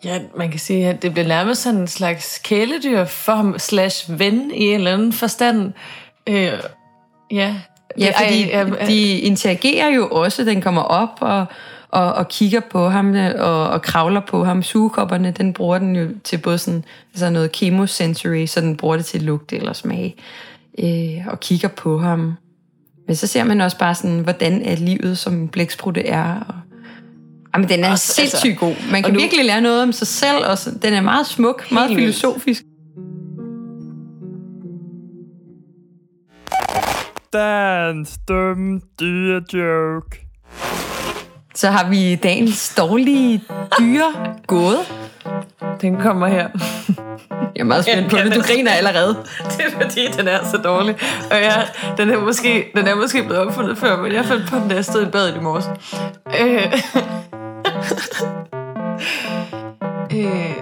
Ja, man kan sige, at det bliver nærmest sådan en slags kæledyr for ham, slash ven i en eller anden forstand. Øh, ja. Ja, fordi Ej, ja, de interagerer jo også. Den kommer op og, og, og kigger på ham og, og kravler på ham. Sugekopperne, den bruger den jo til både sådan, altså noget chemosensory, så den bruger det til lugt eller smag. Øh, og kigger på ham. Men så ser man også bare sådan, hvordan er livet som blæksprutte er. Og, jamen, den er Også, også, sindssygt altså- god. Man kan nu- virkelig lære noget om sig selv. Og så, den er meget smuk, meget vildt. Dagens dumme dyre joke. Så har vi dagens dårlige dyre gåde. Den kommer her. Jeg er meget spændt på Ja, det. Du den- griner allerede. Det er fordi, den er så dårlig. Og jeg, den, er måske, den er måske blevet opfundet før, men jeg fandt på den, da jeg stod i badet i morges. Øh. øh.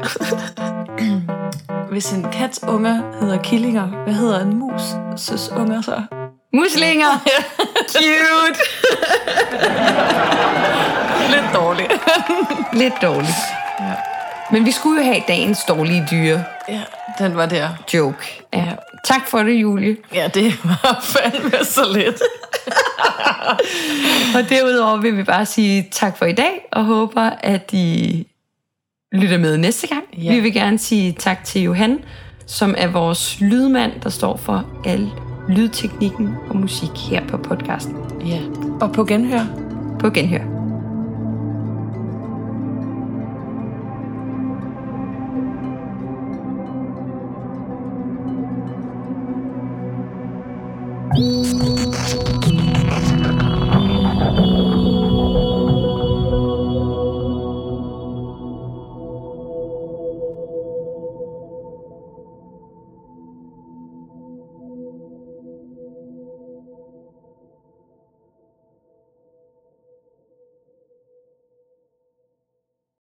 Hvis en kats unger hedder killinger, hvad hedder en mus søs unger så? Muslinger! Cute! Lidt dårligt. Lidt dårligt. Ja. Men vi skulle jo have dagens dårlige dyre ja, den var der. joke. Ja. Tak for det, Julie. Ja, det var fandme så lidt. Og derudover vil vi bare sige tak for i dag, og håber, at I lytter med næste gang. Ja. Vi vil gerne sige tak til Johan, som er vores lydmand, der står for al lydteknikken og musik her på podcasten. Ja, og på genhør. På genhør.